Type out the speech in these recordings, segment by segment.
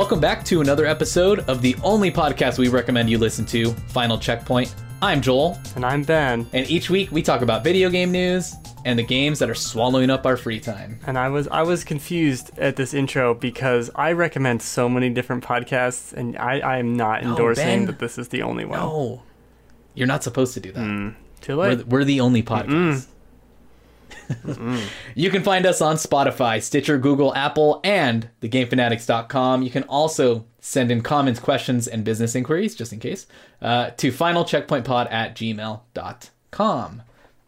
Welcome back to another episode of the only podcast we recommend you listen to, Final Checkpoint. I'm Joel, And I'm Ben. and each week we talk about video game news and the games that are swallowing up our free time. And I was I was confused at this intro because I recommend so many different podcasts, and I, I am not No, endorsing Ben. that this is the only one. No, you're not supposed to do that. Mm, too We're, late. we're the only podcast. you can find us on Spotify, Stitcher, Google, Apple, and thegamefanatics.com. You can also send in comments, questions, and business inquiries, just in case, uh, to finalcheckpointpod at gmail.com.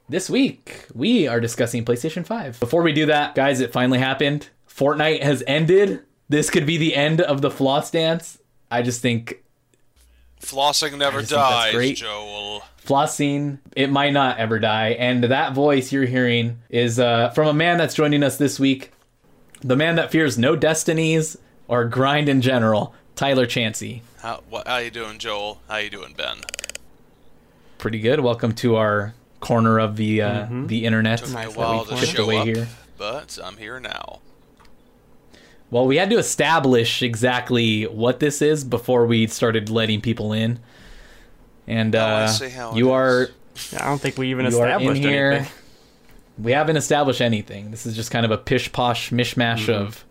This week, we are discussing PlayStation 5. Before we do that, guys, it finally happened. Fortnite has ended. This could be the end of the floss dance. I just think Flossing never just think that's dies, great. Joel. flossing it might not ever die and that voice you're hearing is uh, from a man that's joining us this week the man that fears no destinies or grind in general tyler chansey How, what, how you doing, Joel? How you doing, Ben? pretty good welcome to our corner of the uh, the internet Took me a while that to we shipped show away up, here but I'm here now. Well we had to establish exactly what this is before we started letting people in and Oh, uh, see how it you is. are I don't think we even you are in established here. anything. We haven't established anything. This is just kind of a pish posh mishmash of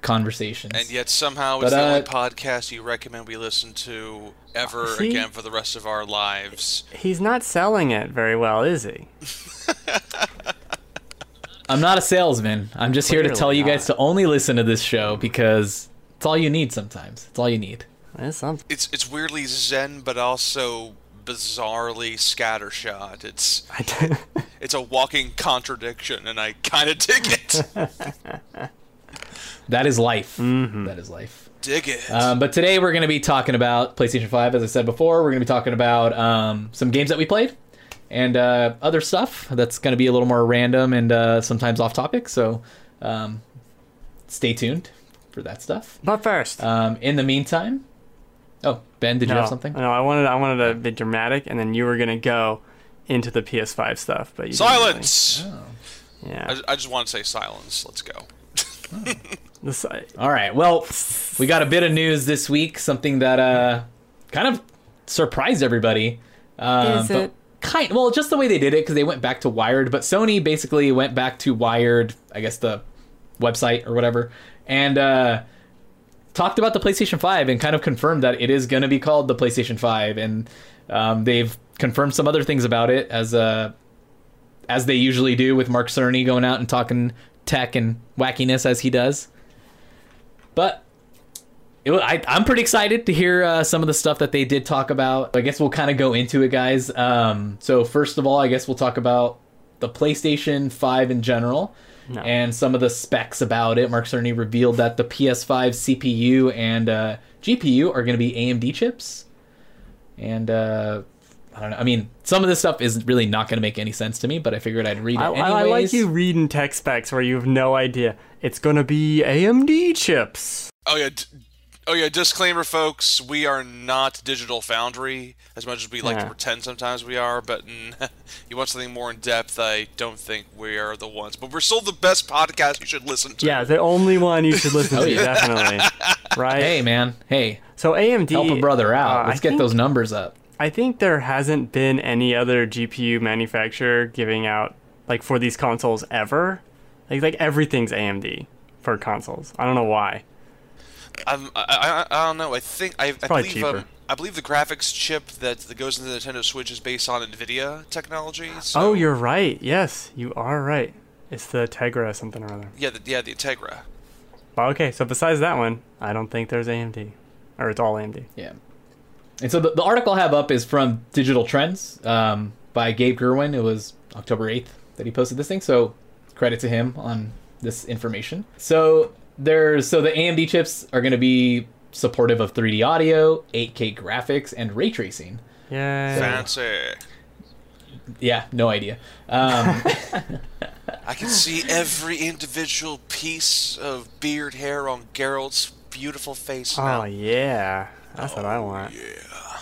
conversations. And yet somehow But, it's the only uh, podcast you recommend we listen to ever See? again for the rest of our lives. He's not selling it very well, is he? I'm not a salesman. I'm just here to Clearly tell you guys not. to only listen to this show because it's all you need sometimes. It's all you need. That's something. It's it's weirdly zen, but also bizarrely scattershot. It's it's a walking contradiction, and I kind of dig it. That is life. Mm-hmm. That is life. dig it. Um, but today we're going to be talking about PlayStation 5, as I said before. We're going to be talking about um, some games that we played and uh, other stuff that's going to be a little more random and uh, sometimes off topic. So um, stay tuned for that stuff. but first, Um, in the meantime, oh Ben, did you have something? No, I wanted I wanted to be dramatic, and then you were gonna go into the PS5 stuff, but you didn't really. Silence. Yeah. I, I just want to say silence. Let's go. The si- All right. Well, we got a bit of news this week. Something that uh, kind of surprised everybody. Um, Is but it? Kind. Well, just the way they did it because they went back to Wired. But Sony basically went back to Wired. I guess the website or whatever, and uh, talked about the PlayStation 5 and kind of confirmed that it is going to be called the PlayStation 5. And um, they've confirmed some other things about it as uh, as they usually do with Mark Cerny going out and talking tech and wackiness as he does. But it, I, I'm pretty excited to hear uh, some of the stuff that they did talk about. I guess we'll kind of go into it, guys. Um, so first of all, I guess we'll talk about the PlayStation 5 in general No. and some of the specs about it. Mark Cerny revealed that the PS5 CPU and uh, GPU are going to be AMD chips, and uh, I don't know. I mean, some of this stuff is really not going to make any sense to me, but I figured I'd read it I, anyways. I, I like you reading tech specs where you have no idea. It's gonna be AMD chips. Oh yeah, d- oh yeah. Disclaimer, folks: we are not Digital Foundry as much as we like to pretend sometimes we are. But mm, you want something more in depth? I don't think we are the ones. But we're still the best podcast you should listen to. Yeah, the only one you should listen to, yeah. definitely. Right? Hey, man. Hey, So AMD help a brother out. uh, Let's I get think- those numbers up. I think there hasn't been any other GPU manufacturer giving out like for these consoles ever. Like like everything's AMD for consoles. I don't know why. I'm, I, I, I don't know. I think I, I probably believe cheaper. um, I believe the graphics chip that, that goes into the Nintendo Switch is based on Nvidia technology. So, Oh, you're right. Yes, you are right. It's the Tegra something or other. yeah, the, yeah, the Integra. Well, okay, so besides that one, I don't think there's AMD. Or it's all AMD. Yeah. And so the, the article I have up is from Digital Trends um, by Gabe Gurwin. It was October 8th that he posted this thing. So credit to him on this information. So there's so the AMD chips are going to be supportive of 3D audio, 8K graphics, and ray tracing. Yeah. Fancy. Yeah, no idea. Um, I can see every individual piece of beard hair on Geralt's beautiful face Oh now. yeah, that's what I want.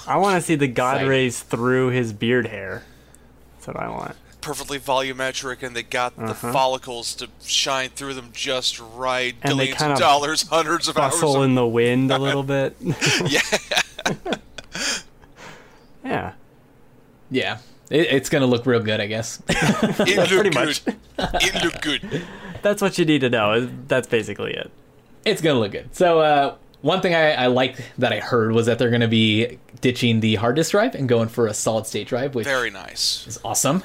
I want to see the God Exciting. rays through his beard hair. That's what I want. Perfectly volumetric, and they got the Uh-huh. follicles to shine through them just right. And they Billions kind of of dollars, hundreds of hours. Bustle in the wind a little bit. yeah, yeah. Yeah, it, it's gonna look real good, I guess. it looked pretty good. much. it looked good. That's what you need to know. That's basically it. it's gonna look good. So uh, one thing I, I liked that I heard was that they're gonna be ditching the hard disk drive and going for a solid state drive, which Very nice. is awesome.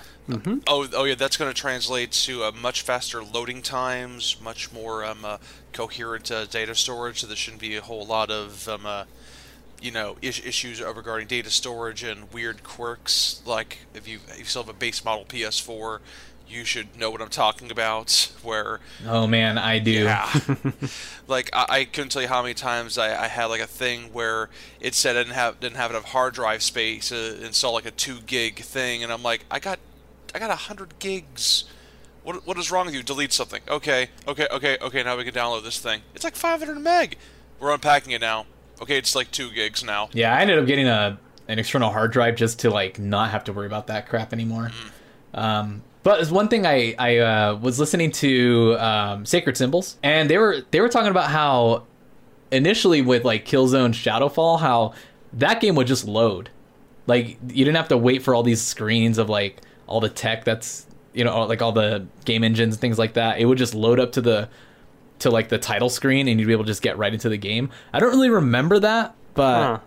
Oh, oh yeah, that's going to translate to uh, much faster loading times, much more um, uh, coherent uh, data storage. So there shouldn't be a whole lot of um, uh, you know is- issues regarding data storage and weird quirks. Like if you if you still have a base model PS4, you should know what I'm talking about. Where Oh man, I do. yeah. like I, I couldn't tell you how many times I, I had like a thing where it said I didn't have didn't have enough hard drive space to install like a two gig thing, and I'm like, I got I got a hundred gigs. What what is wrong with you? Delete something. Okay, okay, okay, okay. Now we can download this thing. It's like 500 meg. We're unpacking it now. Okay, it's like two gigs now. Yeah, I ended up getting a an external hard drive just to like not have to worry about that crap anymore. Um, but there's one thing I I uh, was listening to um, Sacred Symbols, and they were they were talking about how initially with like Killzone Shadowfall, how that game would just load. Like you didn't have to wait for all these screens of like all the tech that's you know like all the game engines and things like that. It would just load up to the to like the title screen and you'd be able to just get right into the game. I don't really remember that, but Huh.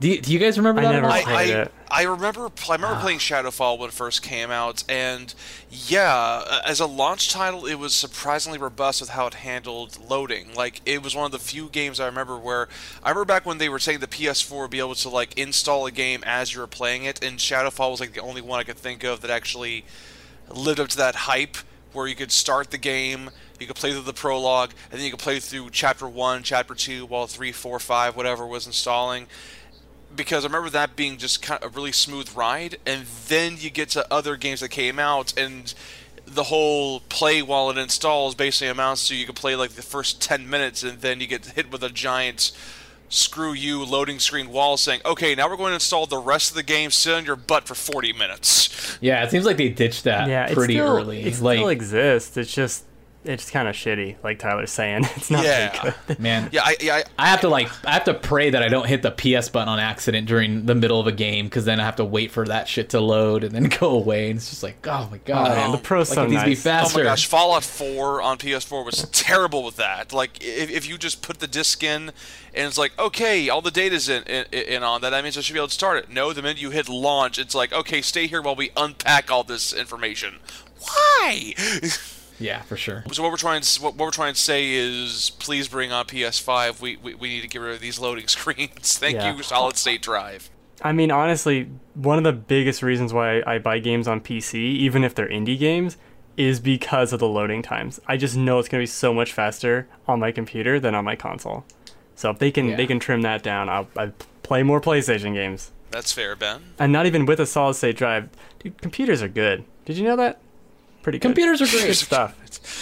do you, do you guys remember I that? never? I, played I, it. I remember I remember ah. playing Shadowfall when it first came out, and yeah, as a launch title, it was surprisingly robust with how it handled loading. Like it was one of the few games I remember where I remember back when they were saying the PS4 would be able to like install a game as you were playing it, and Shadowfall was like the only one I could think of that actually lived up to that hype where you could start the game, you could play through the prologue, and then you could play through chapter one, chapter two, while three, four, five, whatever was installing. Because I remember that being just kind of a really smooth ride, and then you get to other games that came out, and the whole play while it installs basically amounts to you can play like the first 10 minutes, and then you get hit with a giant screw you loading screen wall saying, okay, now we're going to install the rest of the game, sit on your butt for 40 minutes. Yeah, it seems like they ditched that Yeah, pretty it still, early. It like, still exists. It's just it's kind of shitty, like Tyler's saying. It's not Yeah. good. man, Yeah, I, yeah, I, I have to like I have to pray that I don't hit the PS button on accident during the middle of a game because then I have to wait for that shit to load and then go away and it's just like oh my oh, god, man, the pro's Why so can't be nice. Oh my gosh, Fallout 4 on PS4 was terrible with that. Like, if, if you just put the disc in and it's like, okay, all the data's in, in, in on that, that means I should be able to start it. No, the minute you hit launch, it's like, okay, stay here while we unpack all this information. Why? Yeah, for sure. so what we're trying to what, what we're trying to say is, please bring on PS5. We, we, we need to get rid of these loading screens. Thank Yeah. you, solid state drive. I mean, honestly, one of the biggest reasons why I buy games on PC, even if they're indie games, is because of the loading times. I just know it's going to be so much faster on my computer than on my console. So if they can Yeah. they can trim that down, I'll, I'll play more PlayStation games. That's fair, Ben. And not even with a solid state drive. Dude, computers are good. Did you know that? Pretty good. Computers are good great. stuff.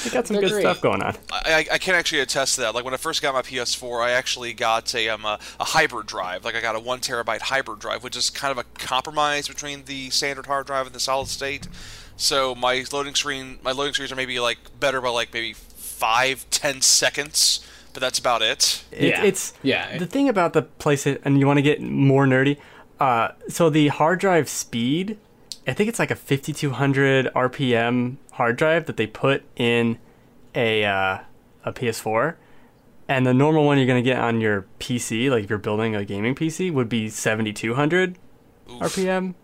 They got some They're good great. stuff going on. I, I I can actually attest to that. Like when I first got my PS4, I actually got a um a, a hybrid drive. Like I got a one terabyte hybrid drive, which is kind of a compromise between the standard hard drive and the solid state. So my loading screen, my loading screens are maybe like better by like maybe five, ten seconds, but that's about it. It, Yeah. It's Yeah. The thing about the PlayStation, and you want to get more nerdy. Uh, so the hard drive speed, I think it's like a 5200 RPM hard drive that they put in a uh, a PS4, and the normal one you're gonna get on your PC, like if you're building a gaming PC, would be 7200 Oof. RPM.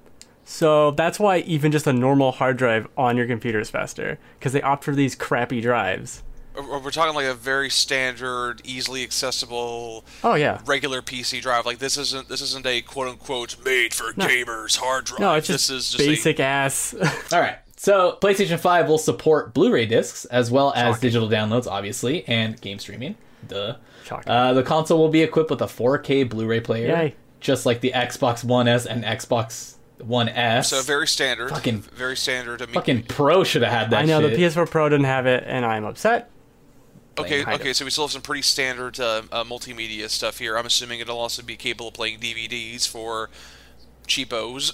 So that's why even just a normal hard drive on your computer is faster because they opt for these crappy drives. Or- or We're talking like a very standard, easily accessible, Oh yeah, regular PC drive. Like this isn't this isn't a quote unquote made for gamers hard drive. no, it's just, this is just a- basic ass. All right. So PlayStation 5 will support Blu-ray discs as well as Shocking. digital downloads, obviously, and game streaming. Duh. Shocking. Uh, the console will be equipped with a 4K Blu-ray player, Yay. just like the Xbox One S and Xbox One S. So very standard. Fucking- very standard. I mean, Fucking Pro should have had that. I know shit. the PS4 Pro didn't have it, and I'm upset. Okay, kind of. okay, so we still have some pretty standard uh, uh, multimedia stuff here. I'm assuming it'll also be capable of playing DVDs for cheapos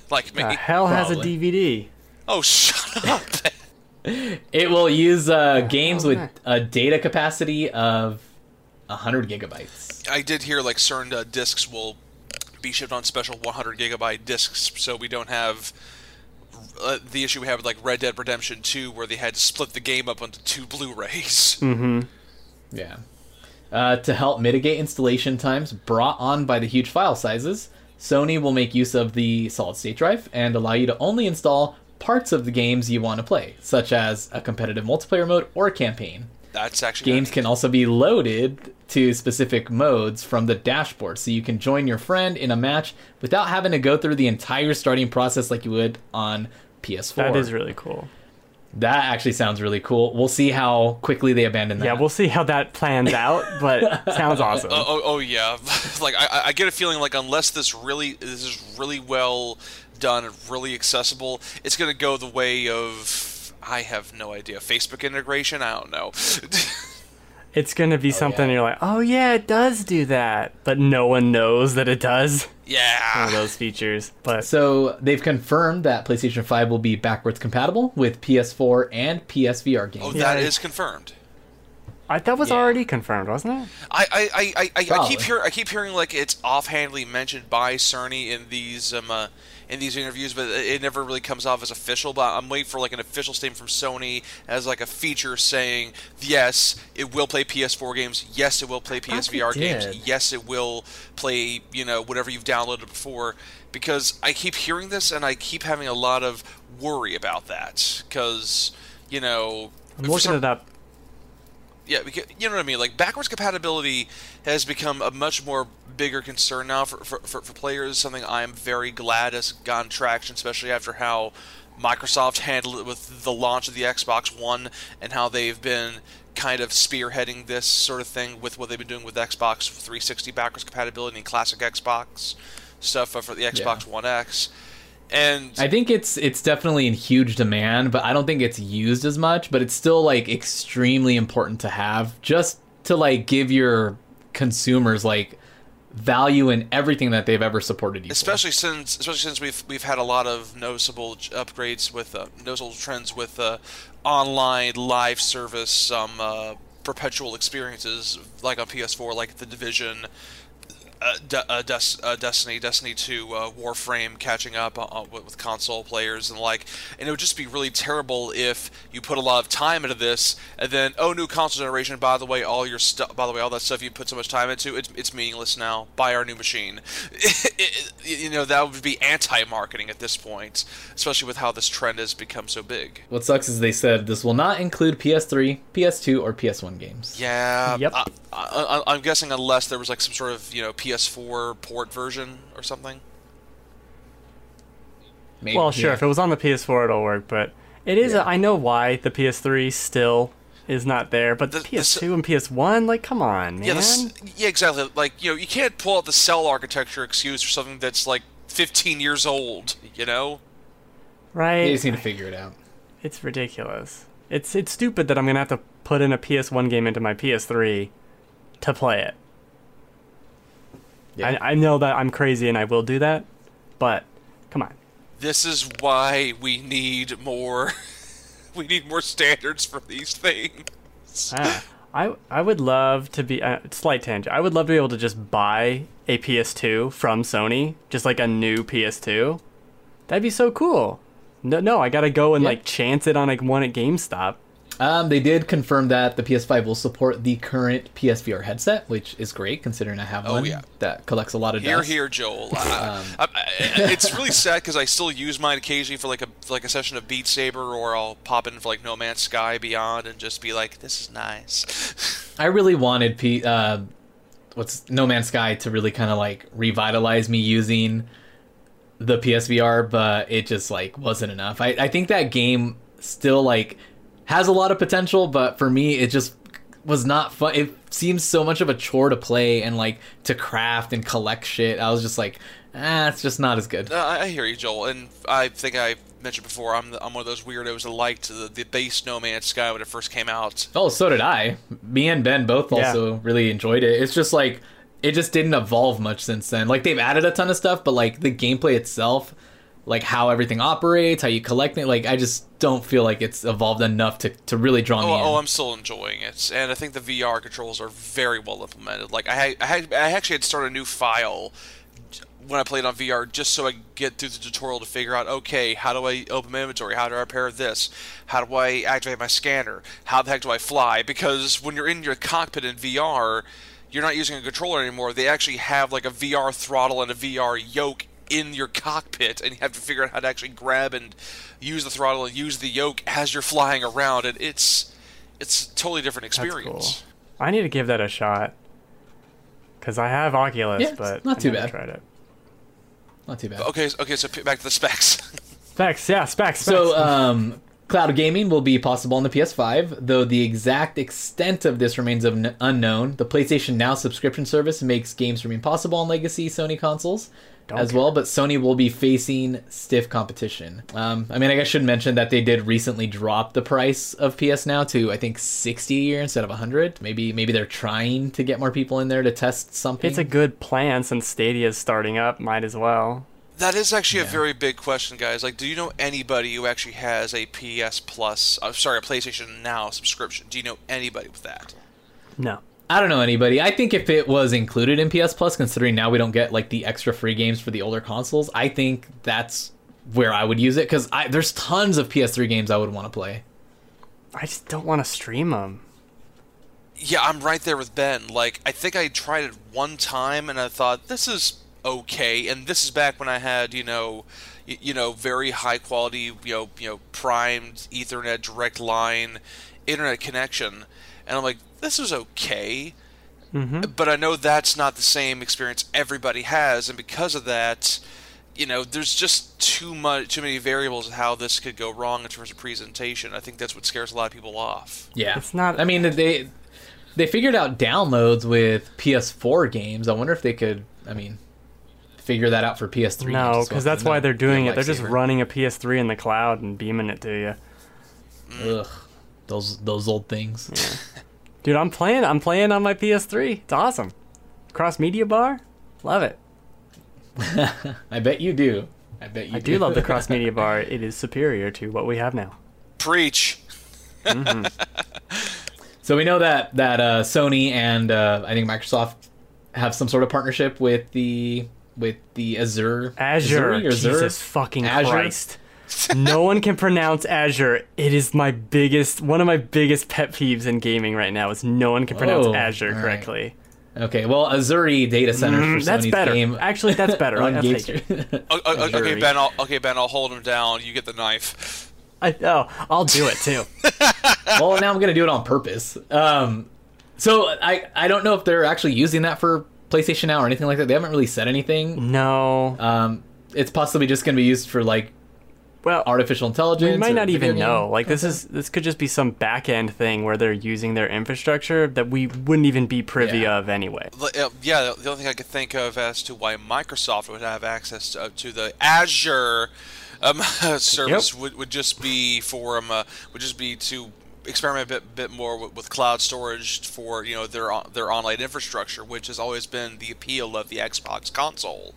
like me. The hell has a DVD? Oh, shut up. It will use uh, games with a data capacity of 100 gigabytes. I did hear like certain uh, discs will be shipped on special 100 gigabyte discs, so we don't have uh, the issue we have with like Red Dead Redemption 2, where they had to split the game up into two Blu-rays. Mm-hmm. Yeah. Uh, to help mitigate installation times brought on by the huge file sizes, Sony will make use of the solid state drive and allow you to only install parts of the games you want to play, such as a competitive multiplayer mode or a campaign. That's actually Games can also be loaded to specific modes from the dashboard, so you can join your friend in a match without having to go through the entire starting process like you would on PS4. That is really cool. That actually sounds really cool. We'll see how quickly they abandon that. Yeah, we'll see how that plans out, but sounds awesome. Oh, oh, oh yeah. like I, I get a feeling like unless this really this is really well done and really accessible, it's gonna go the way of I have no idea. Facebook integration? I don't know. It's going to be oh, something yeah. you're like, oh yeah, it does do that, but no one knows that it does. One of yeah. those features. But So they've confirmed that PlayStation 5 will be backwards compatible with PS4 and PSVR games. Oh, Yeah. that is confirmed. I, that was Yeah. already confirmed, wasn't it? I I, I, I, I, I keep hearing I keep hearing like it's offhandedly mentioned by Cerny in these um uh, in these interviews, but it it never really comes off as official. But I'm waiting for like an official statement from Sony as like a feature saying yes, it will play PS4 games. Yes, it will play PSVR games. Yes, it will play you know whatever you've downloaded before. Because I keep hearing this and I keep having a lot of worry about that because you know I'm looking some- it up. Yeah, because, you know what I mean. Like backwards compatibility has become a much more bigger concern now for, for, for, for players. Something I am very glad has gotten traction, especially after how Microsoft handled it with the launch of the Xbox One and how they've been kind of spearheading this sort of thing with what they've been doing with Xbox 360 backwards compatibility and classic Xbox stuff for the Xbox One X. And I think it's it's definitely in huge demand, but I don't think it's used as much. But it's still like extremely important to have, just to like give your consumers like value in everything that they've ever supported you. for. especially since especially since we've we've had a lot of noticeable upgrades with uh, noticeable trends with uh, online live service um, uh, perpetual experiences like on PS4 like the Division uh, De- uh, Des- uh, Destiny, Destiny 2, uh, Warframe catching up uh, uh, with, with console players and like, and it would just be really terrible if you put a lot of time into this and then oh new console generation. By the way, all your stuff. By the way, all that stuff you put so much time into, it's, it's meaningless now. Buy our new machine. you know that would be anti-marketing at this point, especially with how this trend has become so big. What sucks is they said this will not include PS3, PS2, or PS1 games. Yeah. Yep. I, I, I, I'm guessing unless there was like some sort of you know PS4 port version or something. Maybe, Well, sure, yeah. if it was on the PS4, it'll work, but it is. Yeah. A, I know why the PS3 still is not there, but the, The- the PS2 and PS1, like, come on, man. Yeah, this, yeah, exactly. Like you know, you can't pull out the cell architecture excuse for something that's like 15 years old. You know. right? They just need to figure it out. It's ridiculous. It's it's stupid that I'm gonna have to put in a PS1 game into my PS3 to play it. Yeah. I, I know that I'm crazy and I will do that, but come on. This is why we need more. we need more standards for these things. Ah, I I would love to be uh, slight tangent. I would love to be able to just buy a PS2 from Sony, just like a new PS2. That'd be so cool. No, no, I gotta go and Yeah. like chance it on like one at GameStop. Um, they did confirm that the PS5 will support the current PSVR headset, which is great considering I have Oh, one yeah. that collects a lot of Here, dust. here, Joel. I, Um, I, I, it's really sad because I still use mine occasionally for like a like a session of Beat Saber, or I'll pop in for like No Man's Sky Beyond and just be like, "This is nice." I really wanted P- uh, what's No Man's Sky to really kind of like revitalize me using the PSVR, but it just like wasn't enough. I, I think that game still like has a lot of potential, but for me, it just was not fun. It seems so much of a chore to play and like to craft and collect shit. I was just like, ah, it's just not as good. Uh, I I hear you, Joel, and I think I mentioned before I'm the, I'm one of those weirdos that liked the, the base No Man's Sky when it first came out. Oh, so did I. Me and Ben both Yeah. also really enjoyed it. It's just like it just didn't evolve much since then. Like they've added a ton of stuff, but like the gameplay itself like how everything operates, how you collect it. Like I just don't feel like it's evolved enough to, to really draw me Oh, oh in. oh, I'm still enjoying it, and I think the VR controls are very well implemented. Like I, had, I, had, I actually had started a new file when I played on VR just so I could get through the tutorial to figure out, okay, how do I open my inventory? How do I repair this? How do I activate my scanner? How the heck do I fly? Because when you're in your cockpit in VR, you're not using a controller anymore. They actually have like a VR throttle and a VR yoke in your cockpit, and you have to figure out how to actually grab and use the throttle and use the yoke as you're flying around. And it's it's a totally different That's experience. cool. I need to give that a shot. Cause I have Oculus, Yeah, but not I too never bad. Tried it. Not too bad. Okay, okay, so back to the specs. Specs, yeah, specs. specs. So, um, cloud gaming will be possible on the PS5, though the exact extent of this remains un- unknown. The PlayStation Now subscription service makes games remain possible on legacy Sony consoles Don't as well, but Sony will be facing stiff competition. Um, I mean, I guess I should mention that they did recently drop the price of PS Now to I think 60 a year instead of 100. Maybe maybe they're trying to get more people in there to test something. it's a good plan since Stadia is starting up. Might as well. that is actually a very big question, guys. Like, do you know anybody who actually has a PS Plus? Uh, sorry, a PlayStation Now subscription? Do you know anybody with that? No. I don't know anybody. I think if it was included in PS Plus, considering now we don't get like the extra free games for the older consoles, I think that's where I would use it because there's tons of PS3 games I would want to play. I just don't want to stream them. Yeah, I'm right there with Ben. Like, I think I tried it one time and I thought this is okay. And this is back when I had, you know, y- you know, very high quality, you know, you know, primed Ethernet direct line internet connection, and I'm like, this is okay. Mm-hmm. But I know that's not the same experience everybody has, and because of that, you know, there's just too much, too many variables of how this could go wrong in terms of presentation. I think that's what scares a lot of people off. Yeah, It's not- I mean, they they figured out downloads with PS4 games. I wonder if they could. I mean, figure that out for PS3. No, because that's then why they're doing it. They're just running a PS3 in the cloud and beaming it to you. Ugh, those those old things. Dude, I'm playing. I'm playing on my PS3. It's awesome. Cross media bar, love it. I bet you do. I bet you do. I do love the cross media bar. It is superior to what we have now. Preach. So we know that that uh, Sony and uh, I think Microsoft have some sort of partnership with the with the Azure Azure, Azure, or Azure? Jesus fucking Azure? Christ. No one can pronounce Azure. It is my biggest, one of my biggest pet peeves in gaming right now. Is no one can pronounce Oh, Azure all right. correctly. Okay, well, Azure data centers Mm, for that's Sony's better. game Actually, that's better. on I'll take it. Street. O- o- okay, Ben. I'll, okay, Ben. I'll hold him down. You get the knife. I know. I'll do it too. well, now I'm gonna do it on purpose. Um, so I I don't know if they're actually using that for PlayStation Now or anything like that. They haven't really said anything. No. Um, it's possibly just gonna be used for like Well, artificial intelligence. we might not even game know. Like this is this could just be some back end thing where they're using their infrastructure that we wouldn't even be privy Yeah. of anyway. Uh, Yeah, the only thing I could think of as to why Microsoft would have access to, to the Azure um, service would, would just be for um, uh, would just be to experiment a bit bit more with, with cloud storage for you know their their online infrastructure, which has always been the appeal of the Xbox console.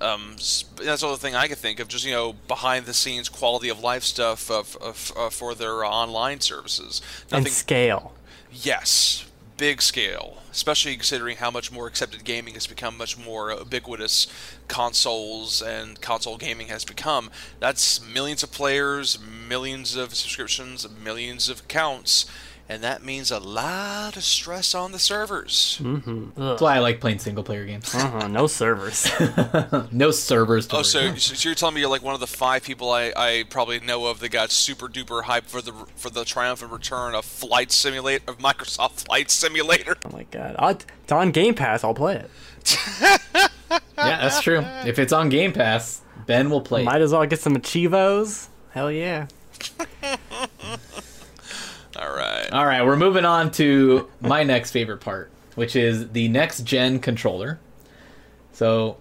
Um, that's the only thing I could think of, just you know, behind the scenes quality of life stuff of, of, uh, for their online services. And scale. Yes, big scale, especially considering how much more accepted gaming has become, much more ubiquitous consoles and console gaming has become. That's millions of players, millions of subscriptions, millions of accounts, and that means a lot of stress on the servers. That's why I like playing single player games. Uh-huh, no servers. no servers. To Oh, so, so you're telling me you're like one of the five people I, I probably know of that got super duper hyped for the for the triumphant return of Flight Simulator of Microsoft Flight Simulator. oh my god. I'll, it's on Game Pass. I'll play it. yeah, that's true. If it's on Game Pass, Ben will play. it. Might as well get some Achievos. Hell yeah. All right. All right, we're moving on to my next favorite part, which is the next gen controller. So,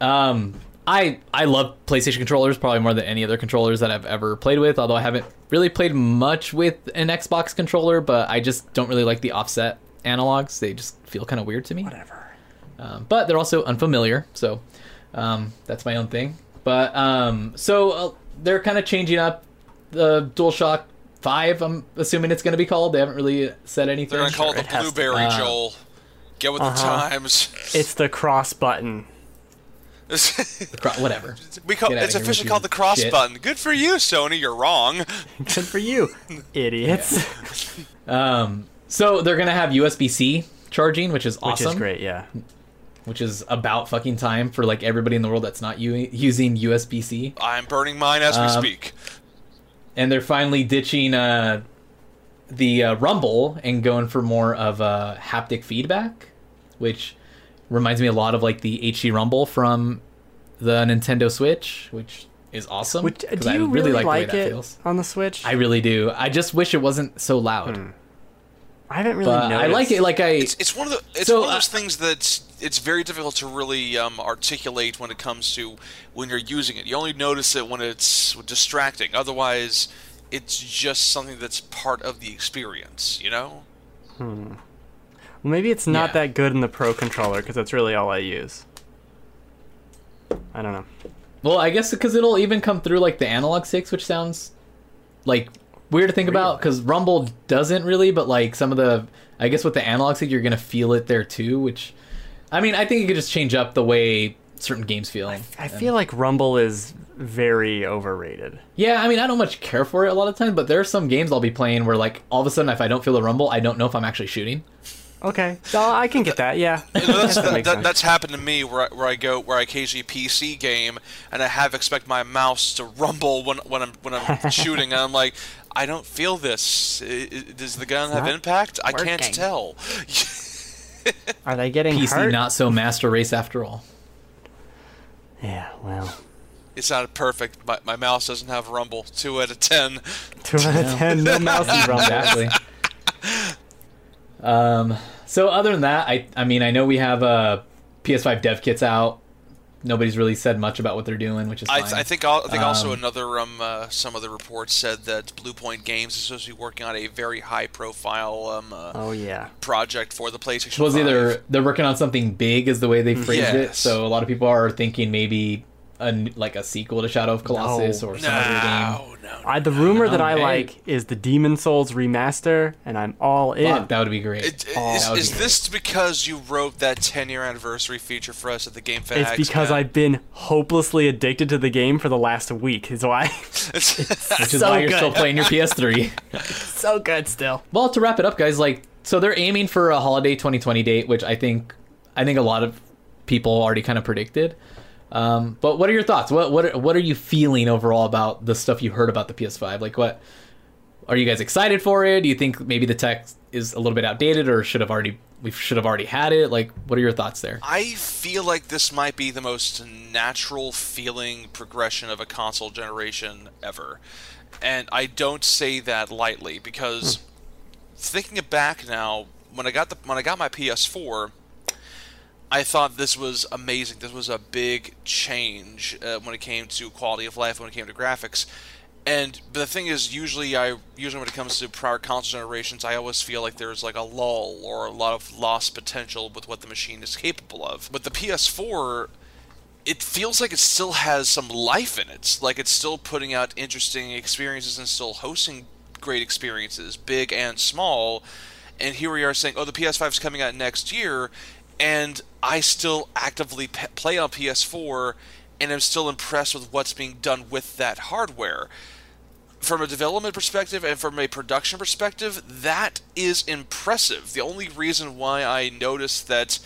um, I I love PlayStation controllers probably more than any other controllers that I've ever played with. Although I haven't really played much with an Xbox controller, but I just don't really like the offset analogs. They just feel kind of weird to me. Whatever. Um, but they're also unfamiliar, so um, that's my own thing. But um, so uh, they're kind of changing up the DualShock Five. I'm assuming it's going to be called. They haven't really said anything. They're gonna call it it the has to. blueberry, Uh, Joel. Get with the Uh-huh. times. It's the cross button. Cro- Whatever. we call, it's officially called the cross shit. button. Good for you, Sony. You're wrong. Good for you, idiots. Um, so they're gonna have USB C charging, which is awesome. Which awesome. is great, yeah. Which is about fucking time for like everybody in the world that's not u- using USB C. I'm burning mine as we Um, speak. And they're finally ditching uh, the uh, Rumble and going for more of uh, haptic feedback, which reminds me a lot of like the HD Rumble from the Nintendo Switch, which is awesome. Which, 'cause do I you really the way like that it feels. on the Switch? I really do. I just wish it wasn't so loud. Hmm. I haven't really But noticed. I like it. Like I, It's, it's one of the it's So, one of those uh, things that it's very difficult to really um, articulate when it comes to when you're using it. You only notice it when it's distracting. Otherwise, it's just something that's part of the experience. You know. Hmm. Well, maybe it's not Yeah. that good in the Pro controller because that's really all I use. I don't know. Well, I guess because it'll even come through like the analog sticks, which sounds like weird to think about because Rumble doesn't really, but like some of the, I guess with the analog stick, you're gonna feel it there too. Which, I mean, I think you could just change up the way certain games feel. I feel like Rumble is very overrated. Yeah, I mean, I don't much care for it a lot of times, but there are some games I'll be playing where like all of a sudden, if I don't feel the rumble, I don't know if I'm actually shooting. Okay, so I can get that. Yeah, You know, that's, that that, that, that's happened to me where I, where I go where I occasionally PC game and I have expect my mouse to rumble when when I'm when I'm shooting and I'm like I don't feel this. I- I- Does the gun have not impact? I can't tell. Are they getting PC hurt? not so master race after all. Yeah, well, It's not perfect. My, my mouse doesn't have rumble. Two out of ten. two out of ten, no mouse in Rumble. exactly. um. So other than that, I I mean I know we have uh, PS5 dev kits out. Nobody's really said much about what they're doing, which is I, th- I think I think also Um, another um uh, some other reports said that Bluepoint Games is supposed to be working on a very high profile um uh, Oh yeah. project for the PlayStation. was 5. either they're working on something big, is the way they phrased it. So a lot of people are thinking maybe a like a sequel to Shadow of Colossus No. or some other game. No, no, I, the rumor that no, I hey. like is the Demon Souls remaster, and I'm all in. Fuck, that would be great. It, Oh, is is be this because you wrote that 10 year anniversary feature for us at the Game Fags? it's because man? I've been hopelessly addicted to the game for the last week. Is why It's, which is so why you're good. still playing your PS3. so good still. Well, to wrap it up, guys, like so they're aiming for a holiday 2020 date, which I think I think a lot of people already kind of predicted. Um, but what are your thoughts? What what are, what are you feeling overall about the stuff you heard about the PS5? Like, what are you guys excited for it? Do you think maybe the tech is a little bit outdated, or should have already we should have already had it? Like, what are your thoughts there? I feel like this might be the most natural feeling progression of a console generation ever. And I don't say that lightly because thinking it back now, when I got the when I got my PS4, I thought this was amazing. This was a big change uh, when it came to quality of life, when it came to graphics. And but the thing is, usually I usually when it comes to prior console generations, I always feel like there's like a lull or a lot of lost potential with what the machine is capable of. But the PS4, it feels like it still has some life in it. Like it's still putting out interesting experiences and still hosting great experiences, big and small. And here we are saying, oh, the PS5 is coming out next year, and I still actively play on PS4, and I'm still impressed with what's being done with that hardware. From a development perspective and from a production perspective, that is impressive. The only reason why I noticed that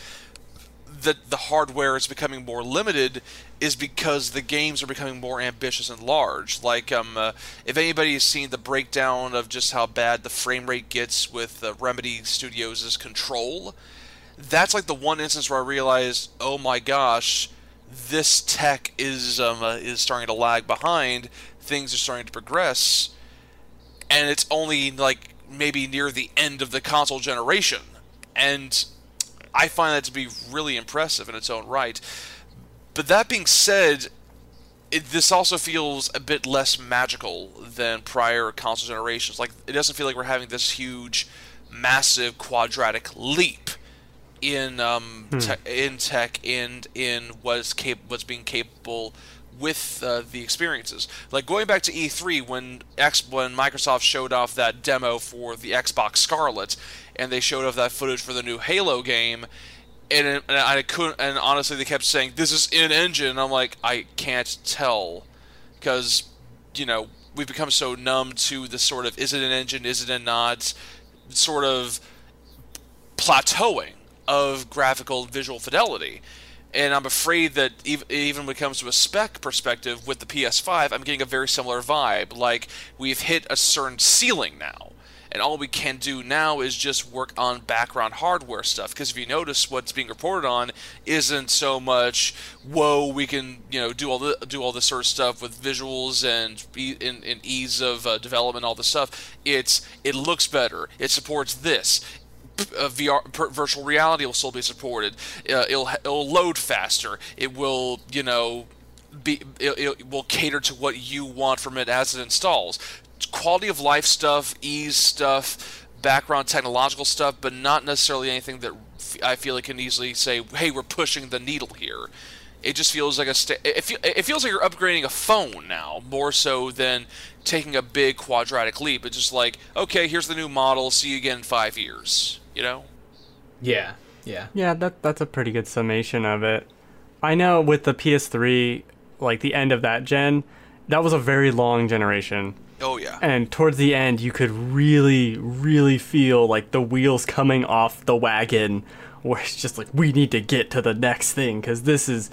the the hardware is becoming more limited is because the games are becoming more ambitious and large. Like, um, uh, if anybody has seen the breakdown of just how bad the frame rate gets with uh, Remedy Studios' Control, that's like the one instance where I realized, oh my gosh, this tech is um, uh, is starting to lag behind. Things are starting to progress, and it's only like maybe near the end of the console generation, and I find that to be really impressive in its own right. But that being said, it, this also feels a bit less magical than prior console generations. Like it doesn't feel like we're having this huge, massive quadratic leap in um, te- in tech and in what's cap- what's being capable with uh, the experiences. Like going back to E3 when X when Microsoft showed off that demo for the Xbox Scarlett, and they showed off that footage for the new Halo game, and, and I couldn't. And honestly, they kept saying this is in engine. I'm like, I can't tell, because you know we've become so numb to the sort of is it an engine, is it a not, sort of plateauing of graphical visual fidelity. And I'm afraid that even when it comes to a spec perspective with the PS5, I'm getting a very similar vibe. Like, we've hit a certain ceiling now. And all we can do now is just work on background hardware stuff. Because if you notice, what's being reported on isn't so much, whoa, we can you know do all the do all this sort of stuff with visuals and in, ease of uh, development, all this stuff. It's it looks better. It supports this uh, VR virtual reality will still be supported. Uh, it'll it'll load faster. It will you know be it, it, will cater to what you want from it as it installs. Quality of life stuff, ease stuff, background technological stuff, but not necessarily anything that I feel like can easily say, "Hey, we're pushing the needle here." It just feels like a st- it, it feels like you're upgrading a phone now more so than taking a big quadratic leap. It's just like, okay, here's the new model. See you again in five years you know? Yeah, yeah. Yeah, that that's a pretty good summation of it. I know with the PS3, like the end of that gen, that was a very long generation. Oh yeah. And towards the end, you could really, really feel like the wheels coming off the wagon, where it's just like we need to get to the next thing because this is,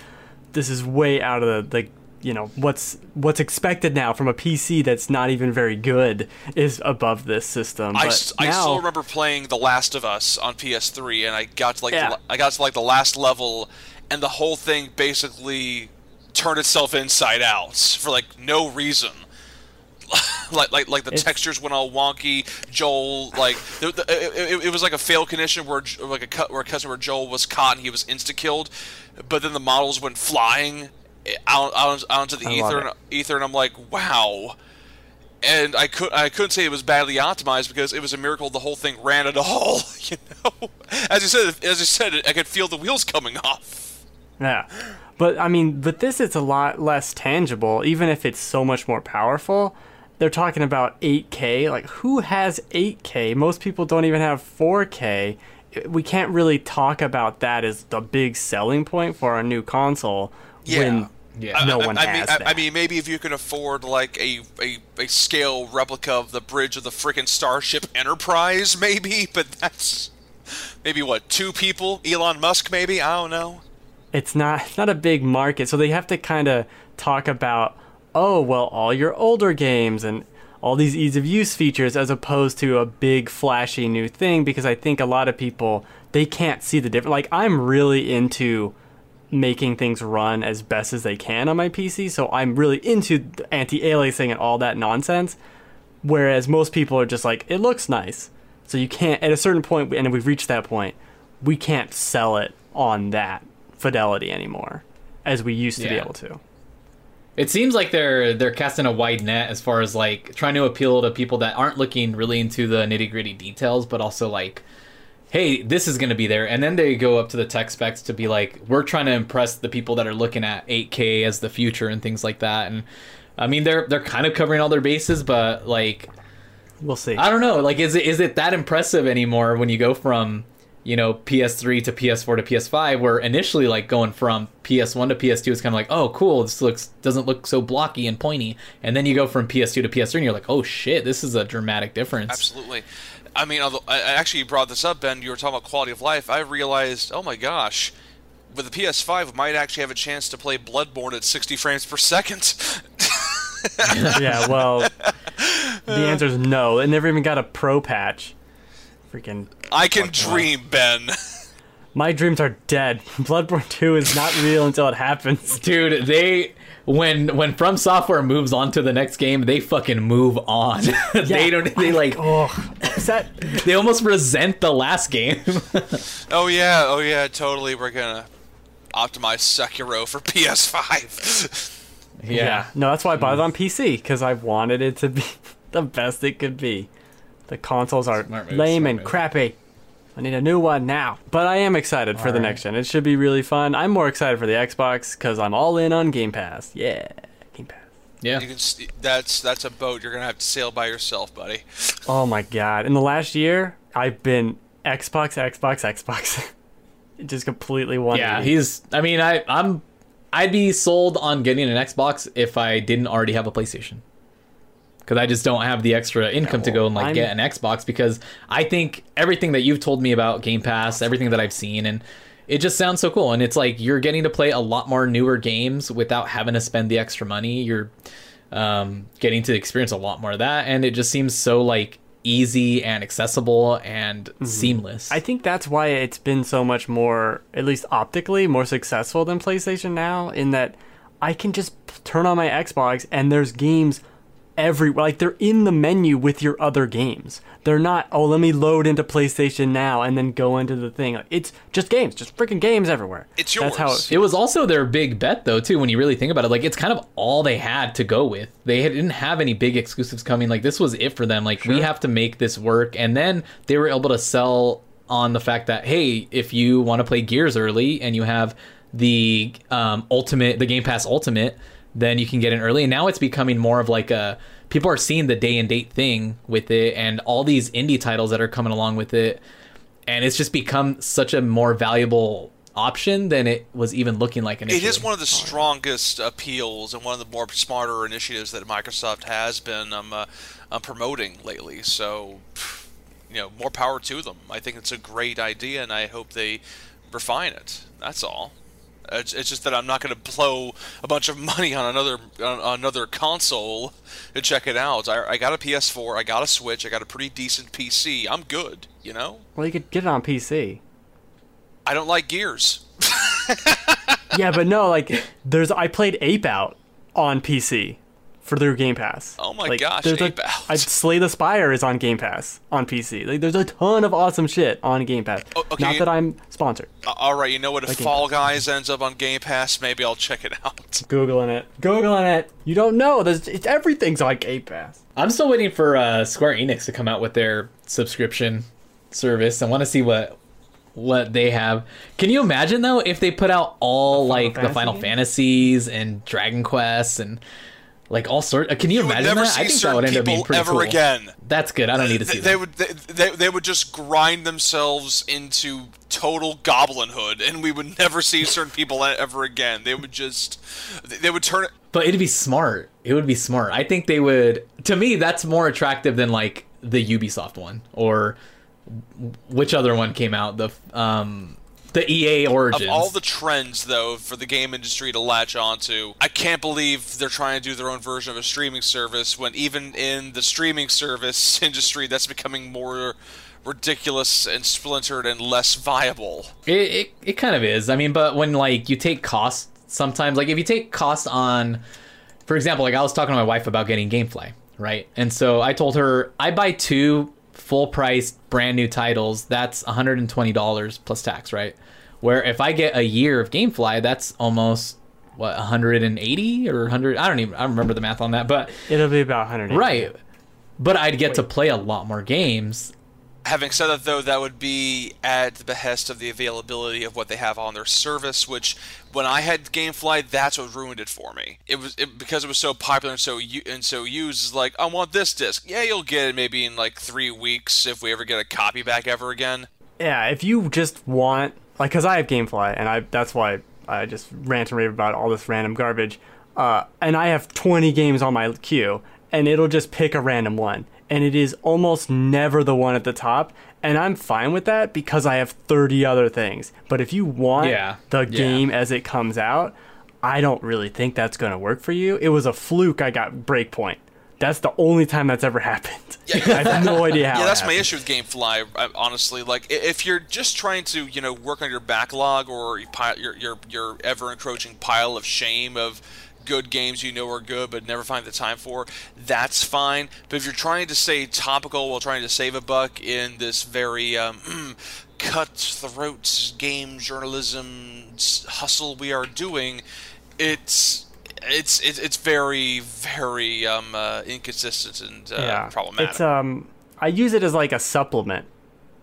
this is way out of the like you know what's what's expected now from a PC that's not even very good is above this system. I, but I now, still remember playing The Last of Us on PS3, and I got to like yeah. the, I got to like the last level, and the whole thing basically turned itself inside out for like no reason. like like like the it's, textures went all wonky. Joel like the, the, it, it, was like a fail condition where like a cut where a customer Joel was caught and he was insta killed, but then the models went flying out, out, out into the ether and, ether, and I'm like, wow. And I could I couldn't say it was badly optimized because it was a miracle the whole thing ran at all. You know, as you said, as you said, I could feel the wheels coming off. Yeah, but I mean, but this is a lot less tangible. Even if it's so much more powerful, they're talking about 8K. Like, who has 8K? Most people don't even have 4K. We can't really talk about that as the big selling point for our new console. Yeah. When yeah. no one I, has mean, that. I, mean, maybe if you can afford like a, a, a scale replica of the bridge of the freaking Starship Enterprise, maybe. But that's maybe what two people? Elon Musk, maybe. I don't know. It's not it's not a big market, so they have to kind of talk about oh well, all your older games and all these ease of use features as opposed to a big flashy new thing because I think a lot of people they can't see the difference. Like I'm really into making things run as best as they can on my PC. So I'm really into anti-aliasing and all that nonsense. Whereas most people are just like, it looks nice. So you can't, at a certain point, and we've reached that point, we can't sell it on that fidelity anymore as we used to yeah. be able to. It seems like they're they're casting a wide net as far as like trying to appeal to people that aren't looking really into the nitty gritty details, but also like hey, this is going to be there. And then they go up to the tech specs to be like, we're trying to impress the people that are looking at 8K as the future and things like that. And I mean, they're they're kind of covering all their bases, but like, we'll see. I don't know. Like, is it is it that impressive anymore when you go from you know PS3 to PS4 to PS5, where initially like going from PS1 to PS2 is kind of like, oh, cool, this looks doesn't look so blocky and pointy, and then you go from PS2 to PS3 and you're like, oh shit, this is a dramatic difference. Absolutely. I mean, although I actually brought this up, Ben. You were talking about quality of life. I realized, oh my gosh, with the PS5, we might actually have a chance to play Bloodborne at 60 frames per second. yeah, well, the answer is no. It never even got a pro patch. Freaking. I can dream, Ben. My dreams are dead. Bloodborne 2 is not real until it happens. Dude, they when when From Software moves on to the next game, they fucking move on. Yeah. they don't. They like. Oh, is that? they almost resent the last game. oh yeah, oh yeah, totally. We're gonna optimize Sekiro for PS5. yeah. yeah. No, that's why I bought it on PC because I wanted it to be the best it could be. The consoles are move, lame and move. crappy. I need a new one now. But I am excited for the Alright. next gen. It should be really fun. I'm more excited for the Xbox because I'm all in on Game Pass. Yeah, Game Pass. Yeah. You can. s- That's that's a boat you're gonna have to sail by yourself, buddy. Oh my god! In the last year, I've been Xbox, Xbox, Xbox. Just completely one. Yeah, he's. I mean, I, I'm. I'd be sold on getting an Xbox if I didn't already have a PlayStation. Because I just don't have the extra income to well, go and like I'm- get an Xbox. Because I think everything that you've told me about Game Pass, everything that I've seen, and it just sounds so cool. And it's like you're getting to play a lot more newer games without having to spend the extra money. You're um, getting to experience a lot more of that, and it just seems so like easy and accessible and seamless. Mm-hmm. I think that's why it's been so much more, at least optically, more successful than PlayStation now. In that I can just turn on my Xbox and there's games every like they're in the menu with your other games. They're not oh let me load into PlayStation now and then go into the thing. It's just games, just freaking games everywhere. It's That's how yours. it, It was also their big bet, though, too. When you really think about it, like it's kind of all they had to go with. They didn't have any big exclusives coming. Like this was it for them. Like we have to make this work, and then they were able to sell on the fact that hey, if you want to play Gears early and you have the um, ultimate, the Game Pass Ultimate, then you can get in early. And now it's becoming more of like a people are seeing the day and date thing with it, and all these indie titles that are coming along with it and it's just become such a more valuable option than it was even looking like initially. It is one of the strongest appeals and one of the more smarter initiatives that Microsoft has been um, uh, uh, promoting lately. So, you know, more power to them. I think it's a great idea, and I hope they refine it. That's all. It's, it's just that I'm not going to blow a bunch of money on another on another console to check it out. I, I got a PS4, I got a Switch, I got a pretty decent PC. I'm good, you know. well you could get it on PC. I don't like Gears. yeah, but no, like there's I played Ape Out on PC for their Game Pass. Oh my Like, gosh, there's Ape a, Out. I Slay the Spire is on Game Pass on PC. Like there's a ton of awesome shit on Game Pass. Oh, okay. Not that I'm sponsored. Uh, All right, you know what? If Like Game Fall Guys ends up on Game Pass, maybe I'll check it out. Googling it. Googling it. You don't know. There's it's, everything's on Game Pass. I'm still waiting for uh, Square Enix to come out with their subscription service. I want to see what what they have. Can you imagine though if they put out all like the Final? Fantasies and Dragon Quests and like all sort? Uh, can you, You imagine that? I think that would end up being pretty ever cool. again. That's good. I don't need to see They, they would they, they, would just grind themselves into total goblinhood, and we would never see certain people ever again. They would just they would turn it. But it'd be smart. It would be smart. I think they would. To me, that's more attractive than like the Ubisoft one or which other one came out. The um the EA Origins. Of all the trends, though, for the game industry to latch onto, I can't believe they're trying to do their own version of a streaming service when even in the streaming service industry, that's becoming more ridiculous and splintered and less viable. It, it it kind of is. I mean, but when like you take cost sometimes, like if you take cost on, for example, like I was talking to my wife about getting GameFly, right? And so I told her I buy two full price brand new titles. That's one hundred and twenty dollars plus tax, right? Where if I get a year of GameFly, that's almost what 180 or 100 I don't even I don't remember the math on that but It'll be about 100. right but I'd get to play a lot more games Having said that, though, that would be at the behest of the availability of what they have on their service. Which, when I had GameFly, that's what ruined it for me. It was it, because it was so popular and so u- and so used. It's like, I want this disc. Yeah, you'll get it maybe in like three weeks if we ever get a copy back ever again. Yeah, if you just want like cuz I have GameFly and I that's why I just rant and rave about all this random garbage. Uh and I have 20 games on my queue and it'll just pick a random one and it is almost never the one at the top and I'm fine with that because I have 30 other things. But if you want Yeah, the yeah. game as it comes out, I don't really think that's going to work for you. It was a fluke I got Breakpoint. That's the only time that's ever happened. I have no idea how. yeah, that's my issue with GameFly. Honestly, like if you're just trying to, you know, work on your backlog or your your your, your ever encroaching pile of shame of good games you know are good but never find the time for, that's fine. But if you're trying to stay topical while trying to save a buck in this very um, cutthroat game journalism hustle we are doing, it's. It's, it's it's very very um, uh, inconsistent and uh, problematic. It's um I use it as like a supplement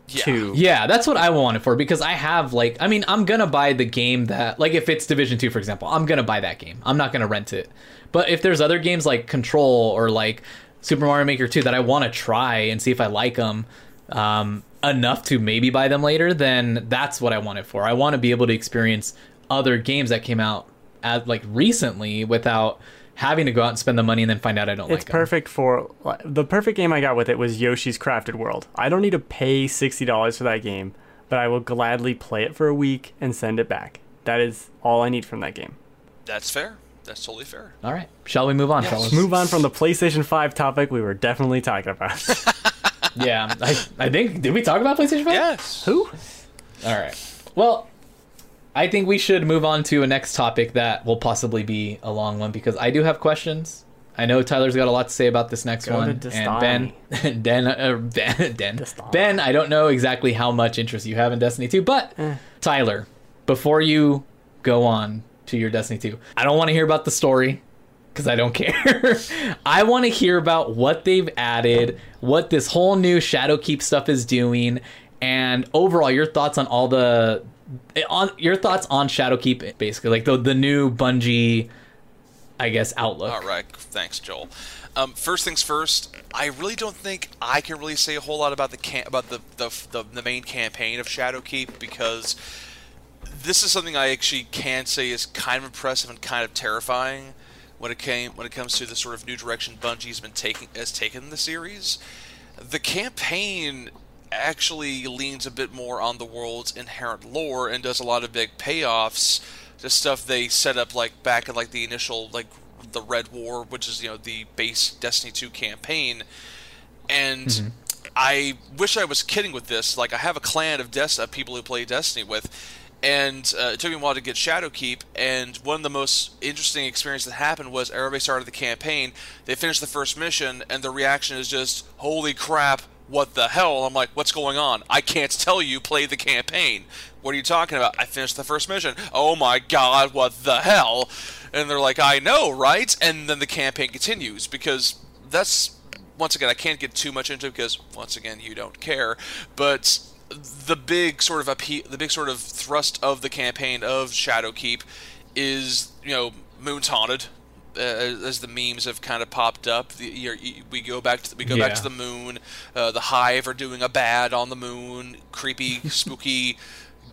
Yeah. two. Yeah, that's what I want it for because I have like I mean I'm gonna buy the game that like if it's Division Two for example I'm gonna buy that game I'm not gonna rent it, but if there's other games like Control or like Super Mario Maker Two that I want to try and see if I like them um, enough to maybe buy them later, then that's what I want it for. I want to be able to experience other games that came out at like recently without having to go out and spend the money and then find out I don't like it. It's like 'em. perfect for the perfect game I got with it was Yoshi's Crafted World. I don't need to pay sixty dollars for that game, but I will gladly play it for a week and send it back. That is all I need from that game. That's fair. That's totally fair. All right, shall we move on, fellas? Move on from the PlayStation 5 topic we were definitely talking about. Yeah, I, I think did we talk about PlayStation Five? Yes. Who? All right. Well, I think we should move on to a next topic that will possibly be a long one because I do have questions. I know Tyler's got a lot to say about this next Go one, and Ben, Ben, uh, Ben, Ben, Ben. I don't know exactly how much interest you have in Destiny 2, but Eh. Tyler, before you go on to your Destiny 2, I don't want to hear about the story because I don't care. I want to hear about what they've added, what this whole new Shadowkeep stuff is doing, and overall your thoughts on all the on your thoughts on Shadowkeep, basically like the the new Bungie, I guess outlook. All right. Thanks, Joel. Um, first things first. I really don't think I can really say a whole lot about the cam- about the, the the the main campaign of Shadowkeep because this is something I actually can say is kind of impressive and kind of terrifying when it came when it comes to the sort of new direction Bungie's been taking has taken the series. The campaign actually leans a bit more on the world's inherent lore and does a lot of big payoffs to stuff they set up like back in like the initial like the Red War, which is you know the base Destiny 2 campaign, and I wish I was kidding with this. Like I have a clan of Des- of people who play Destiny with, and uh, it took me a while to get Shadowkeep. And one of the most interesting experiences that happened was everybody started the campaign. They finished the first mission, and the reaction is just, "Holy crap! What the hell?" I'm like, "What's going on? I can't tell you. Play the campaign. What are you talking about? I finished the first mission. Oh my god! What the hell?" And they're like, "I know, right?" And then the campaign continues because that's once again, I can't get too much into because once again, you don't care. But the big sort of appe- the big sort of thrust of the campaign of Shadowkeep is you know Moon's haunted. Uh, as the memes have kind of popped up, the, you're, you, we go back to the, we go back to the moon. Uh, the Hive are doing a bad on the moon. Creepy, spooky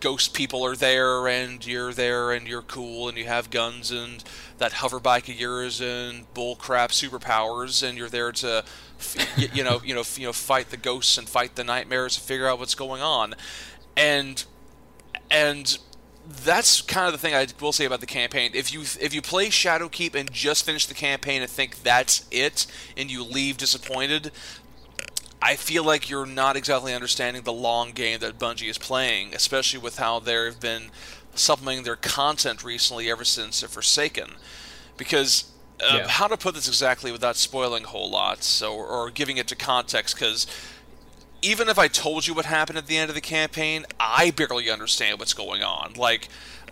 ghost people are there, and you're there, and you're cool, and you have guns and that hover bike of yours and bullcrap superpowers, and you're there to, you know, you know, you know, fight the ghosts and fight the nightmares and figure out what's going on, and and that's kind of the thing I will say about the campaign. If you if you play Shadowkeep and just finish the campaign and think that's it, and you leave disappointed, I feel like you're not exactly understanding the long game that Bungie is playing, especially with how they've been supplementing their content recently ever since Forsaken. Because uh, Yeah. how to put this exactly without spoiling a whole lot, so or giving it to context, because even if I told you what happened at the end of the campaign, I barely understand what's going on. Like,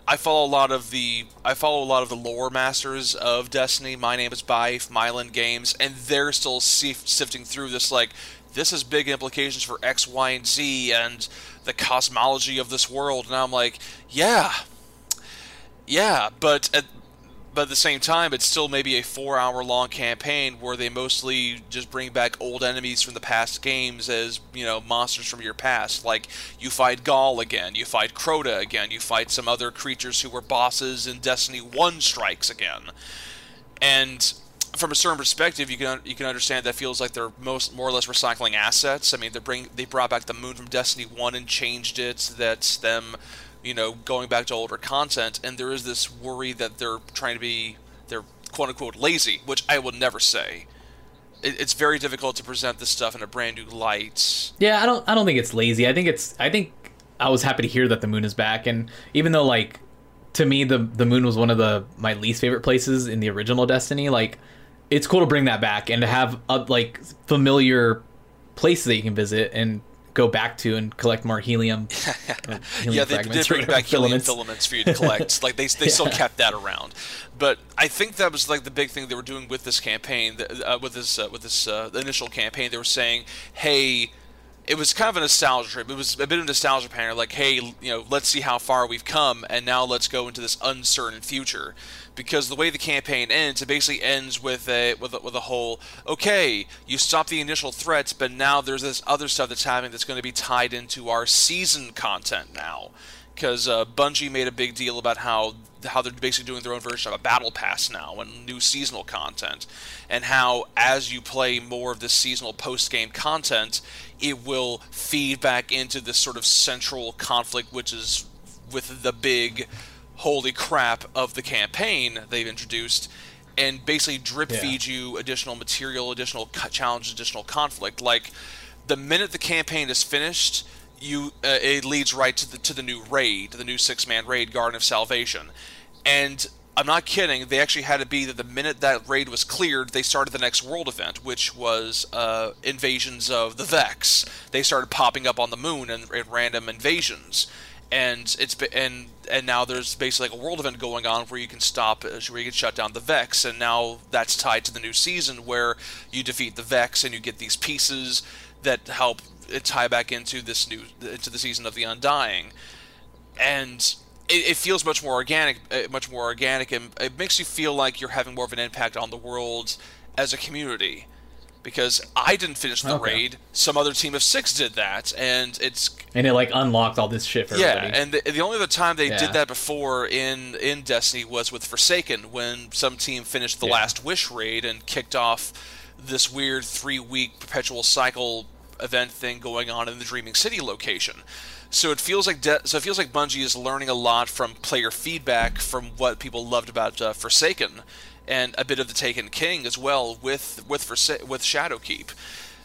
I follow a lot of the I follow a lot of the lore masters of Destiny. My name is Byf, Myelin Games, and they're still sif- sifting through this. Like, this has big implications for X, Y, and Z, and the cosmology of this world. And I'm like, yeah, yeah, but at but at the same time, it's still maybe a four-hour-long campaign where they mostly just bring back old enemies from the past games as you know monsters from your past. Like you fight Ghaul again, you fight Crota again, you fight some other creatures who were bosses in Destiny One Strikes again, and from a certain perspective, you can you can understand that feels like they're most more or less recycling assets. I mean, they bring they brought back the moon from Destiny One and changed it. That's them, you know, going back to older content. And there is this worry that they're trying to be they're quote unquote lazy, which I will never say. It, it's very difficult to present this stuff in a brand new light. Yeah, I don't I don't think it's lazy. I think it's I think I was happy to hear that the moon is back and even though like to me the the moon was one of the my least favorite places in the original Destiny, like it's cool to bring that back and to have uh, like familiar places that you can visit and go back to and collect more helium. helium yeah, they did bring back helium filaments. for you to collect. like they, they still kept that around, but I think that was like the big thing they were doing with this campaign, uh, with this uh, with this uh, initial campaign. They were saying, "Hey, it was kind of a nostalgia trip. It was a bit of a nostalgia panel, like, hey, you know, let's see how far we've come, and now let's go into this uncertain future. Because the way the campaign ends, it basically ends with a with a, with a whole, okay, you stop the initial threats, but now there's this other stuff that's happening that's going to be tied into our season content now. Because uh, Bungie made a big deal about how how they're basically doing their own version of a battle pass now and new seasonal content, and how as you play more of this seasonal post game content, it will feed back into this sort of central conflict, which is with the big holy crap of the campaign they've introduced and basically drip Yeah. feed you additional material, additional challenge, additional conflict. Like the minute the campaign is finished, you uh, it leads right to the to the new raid, the new six man raid, Garden of Salvation, and. I'm not kidding. They actually had to be that the minute that raid was cleared, they started the next world event, which was uh, invasions of the Vex. They started popping up on the moon and, and random invasions, and it's and and now there's basically like a world event going on where you can stop, uh, where you can shut down the Vex, and now that's tied to the new season where you defeat the Vex and you get these pieces that help tie back into this new into the season of the Undying, and it, it feels much more organic, uh, much more organic, and it makes you feel like you're having more of an impact on the world as a community. Because I didn't finish the Okay. raid, some other team of six did that, and it's and it like unlocked all this shit for yeah, everybody. and the, the only other time they Yeah. did that before in in Destiny was with Forsaken when some team finished the Yeah. last Wish raid and kicked off this weird three week perpetual cycle event thing going on in the Dreaming City location. So it feels like De- so it feels like Bungie is learning a lot from player feedback from what people loved about uh, Forsaken, and a bit of the Taken King as well with with Forsa- with Shadowkeep,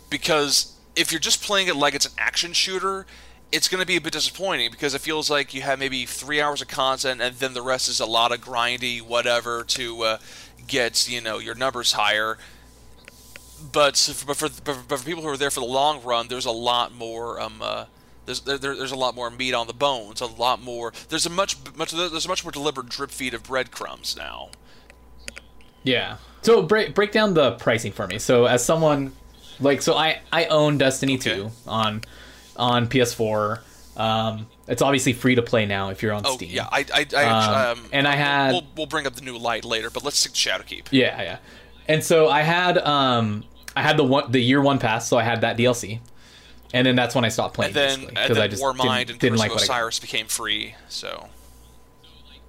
because if you're just playing it like it's an action shooter, it's going to be a bit disappointing because it feels like you have maybe three hours of content and then the rest is a lot of grindy whatever to uh, get you know your numbers higher. But for, but for but for people who are there for the long run, there's a lot more. Um, uh, there's there, there- there's a lot more meat on the bones. A lot more. There's a much much there's a much more deliberate drip feed of breadcrumbs now. Yeah. So break break down the pricing for me. So as someone like so I I own Destiny Okay. 2 on on PS4. Um it's obviously free to play now if you're on Oh Steam. yeah, I I, I Um, um, and I had- we'll, we'll bring up the new light later, but let's stick to Shadowkeep. Yeah, yeah. And so I had um I had the one the year one pass, so I had that DLC. And then that's when I stopped playing And then and then I just Warmind didn't, and didn't Curse like of what I. Osiris became free. So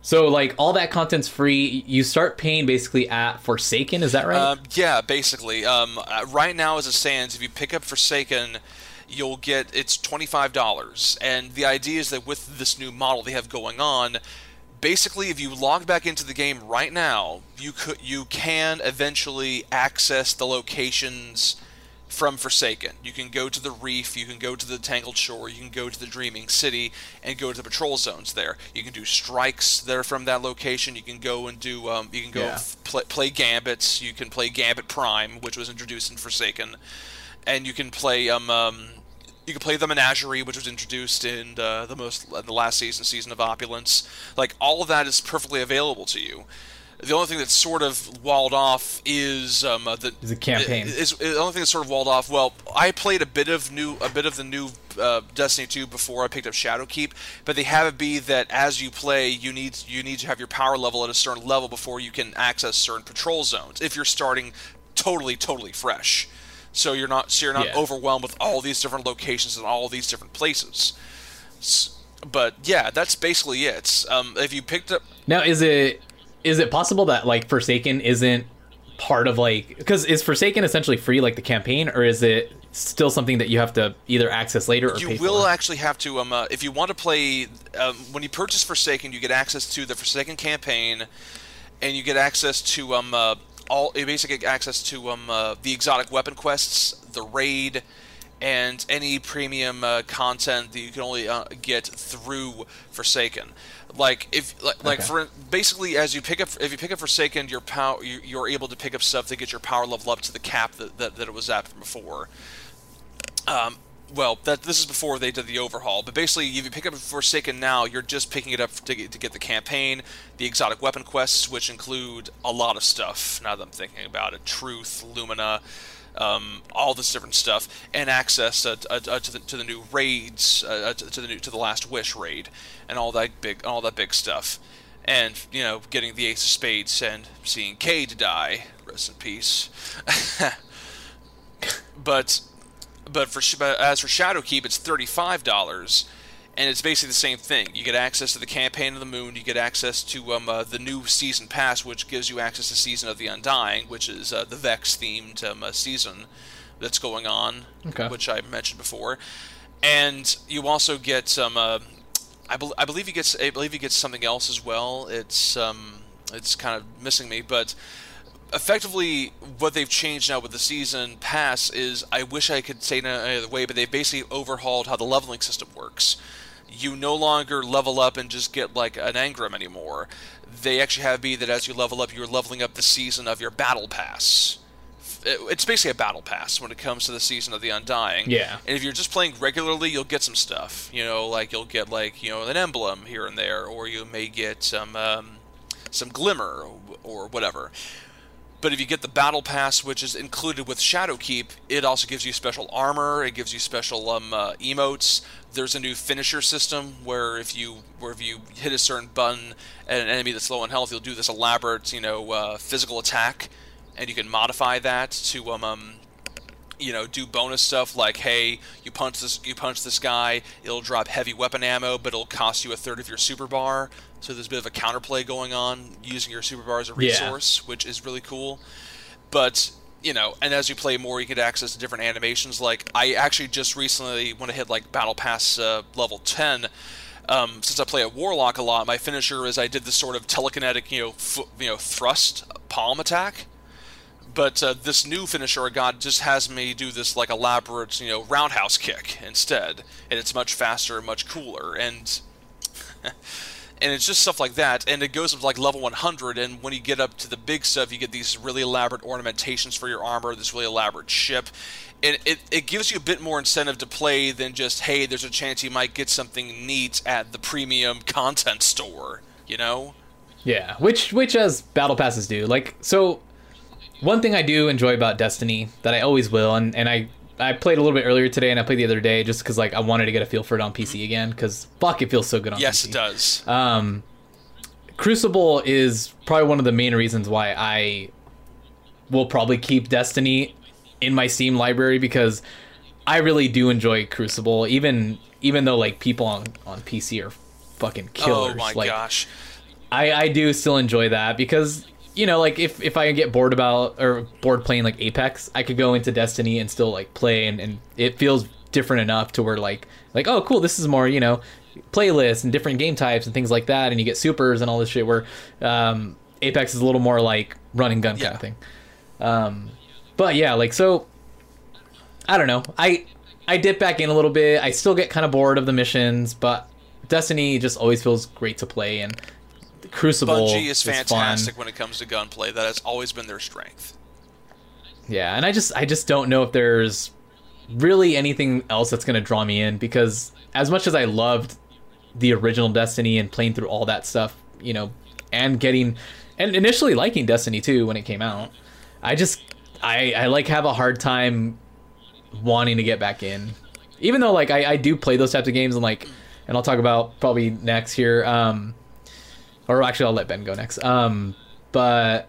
So like all that content's free. You start paying basically at Forsaken, is that right? Um, yeah, basically. Um, uh, right now, as it stands, if you pick up Forsaken, you'll get it's twenty five dollars, and the idea is that with this new model they have going on, basically, if you log back into the game right now, you could you can eventually access the locations from Forsaken. You can go to the reef, you can go to the Tangled Shore, you can go to the Dreaming City, and go to the patrol zones there. You can do strikes there from that location. You can go and do, um, you can go Yeah. f- play, play Gambits. You can play Gambit Prime, which was introduced in Forsaken, and you can play um, um you can play the Menagerie, which was introduced in uh, the most the last season, season of Opulence. Like all of that is perfectly available to you. The only thing that's sort of walled off is um, uh, the Is the campaign. Is, the only thing that's sort of walled off. Well, I played a bit of new, a bit of the new uh, Destiny 2 before I picked up Shadowkeep, but they have it be that as you play, you need you need to have your power level at a certain level before you can access certain patrol zones. If you're starting totally, totally fresh, so you're not so you're not Yeah. overwhelmed with all these different locations and all these different places. S- But yeah, that's basically it. Um, if you picked up Now, is it is it possible that like Forsaken isn't part of like because is Forsaken essentially free like the campaign, or is it still something that you have to either access later or you will for? actually have to um, uh, if you want to play um, when you purchase Forsaken, you get access to the Forsaken campaign, and you get access to um uh, all you basically get access to um uh, the exotic weapon quests, the raid, and any premium uh, content that you can only uh, get through Forsaken. Like if like, like Okay. for basically as you pick up if you pick up Forsaken, your power you, you're able to pick up stuff to get your power level up to the cap that, that, that it was at from before. Um, well, that this is before they did the overhaul, but basically, if you pick up Forsaken now, you're just picking it up to get, to get the campaign, the exotic weapon quests, which include a lot of stuff. Now that I'm thinking about it, Truth, Lumina, um, all this different stuff, and access uh, uh, uh, to the to the new raids, uh, uh, to, to the new to the Last Wish raid, and all that big all that big stuff, and you know getting the Ace of Spades and seeing Cayde die, rest in peace. but but for but as for Shadowkeep, it's thirty five dollars, and it's basically the same thing. You get access to the campaign of the Moon. You get access to um, uh, the new season pass, which gives you access to Season of the Undying, which is uh, the Vex themed um, uh, season that's going on, Okay. which I mentioned before. And you also get some. Uh, I, bel I believe you get. I believe you get something else as well. It's um, it's kind of missing me, but effectively what they've changed now with the season pass is I wish I could say it any other way, but they've basically overhauled how the leveling system works. You no longer level up and just get like an engram anymore. They actually have be that as you level up, you're leveling up the season of your battle pass. It's basically a battle pass when it comes to the season of the Undying. Yeah. And if you're just playing regularly, you'll get some stuff. You know, like you'll get like you know an emblem here and there, or you may get some um, some glimmer or whatever. But if you get the battle pass, which is included with Shadowkeep, it also gives you special armor. It gives you special um, uh, emotes. There's a new finisher system where if you where if you hit a certain button at an enemy that's low on health, you'll do this elaborate, you know, uh, physical attack, and you can modify that to um, um you know, do bonus stuff like, hey, you punch this, you punch this guy, it'll drop heavy weapon ammo, but it'll cost you a third of your super bar. So there's a bit of a counterplay going on using your super bar as a Yeah. resource, which is really cool. But you know, and as you play more, you get access to different animations. Like I actually just recently, when I hit like Battle Pass uh, level ten, um, since I play a Warlock a lot, my finisher is I did this sort of telekinetic, you know, fo- you know, thrust palm attack but uh, this new finisher I got just has me do this like elaborate, you know, roundhouse kick instead, and it's much faster, and much cooler, and and it's just stuff like that. And it goes up to like level 100, and when you get up to the big stuff, you get these really elaborate ornamentations for your armor, this really elaborate ship. And it, it gives you a bit more incentive to play than just, hey, there's a chance you might get something neat at the premium content store, you know? Yeah, which which as battle passes do. Like so one thing I do enjoy about Destiny that I always will and and I I played a little bit earlier today and I played the other day just cuz like I wanted to get a feel for it on PC again cuz fuck it feels so good on PC. Yes, PC. it does. Um, Crucible is probably one of the main reasons why I will probably keep Destiny in my Steam library because I really do enjoy Crucible, even even though like people on on PC are fucking killers. oh my like, gosh. I I do still enjoy that because you know like if if I get bored about or bored playing like Apex, I could go into Destiny and still like play and and it feels different enough to where like like oh cool this is more you know playlists and different game types and things like that and you get supers and all this shit where um Apex is a little more like run and gun kind of thing. Um but yeah, like so I don't know. I I dip back in a little bit. I still get kind of bored of the missions, but Destiny just always feels great to play and Crucible Bungie is fantastic when it comes to gunplay. That has always been their strength. Yeah, and I just I just don't know if there's really anything else that's going to draw me in because as much as I loved the original Destiny and playing through all that stuff, you know, and getting and initially liking Destiny 2 when it came out, I just I I like have a hard time wanting to get back in. Even though like I I do play those types of games and like and I'll talk about probably next here um or actually I'll let Ben go next. Um but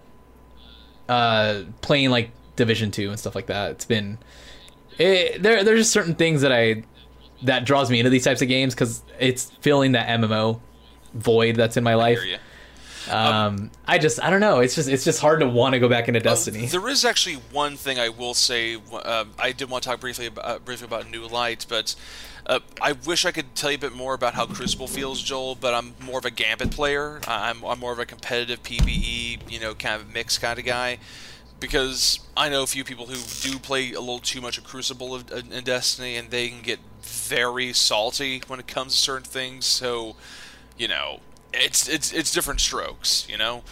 uh playing like division 2 and stuff like that it's been it, there there's just certain things that i that draws me into these types of games because it's filling that mmo void that's in my life ya. um i just i don't know it's just it's just hard to want to go back into Uh, destiny there is actually one thing I will say. Um, I did want to talk briefly about, uh, briefly about New Light, but uh, I wish I could tell you a bit more about how Crucible feels, Joel. But I'm more of a Gambit player. I'm, I'm more of a competitive PVE, you know, kind of mix kind of guy. Because I know a few people who do play a little too much of Crucible in Destiny, and they can get very salty when it comes to certain things. So, you know, it's it's it's different strokes, you know.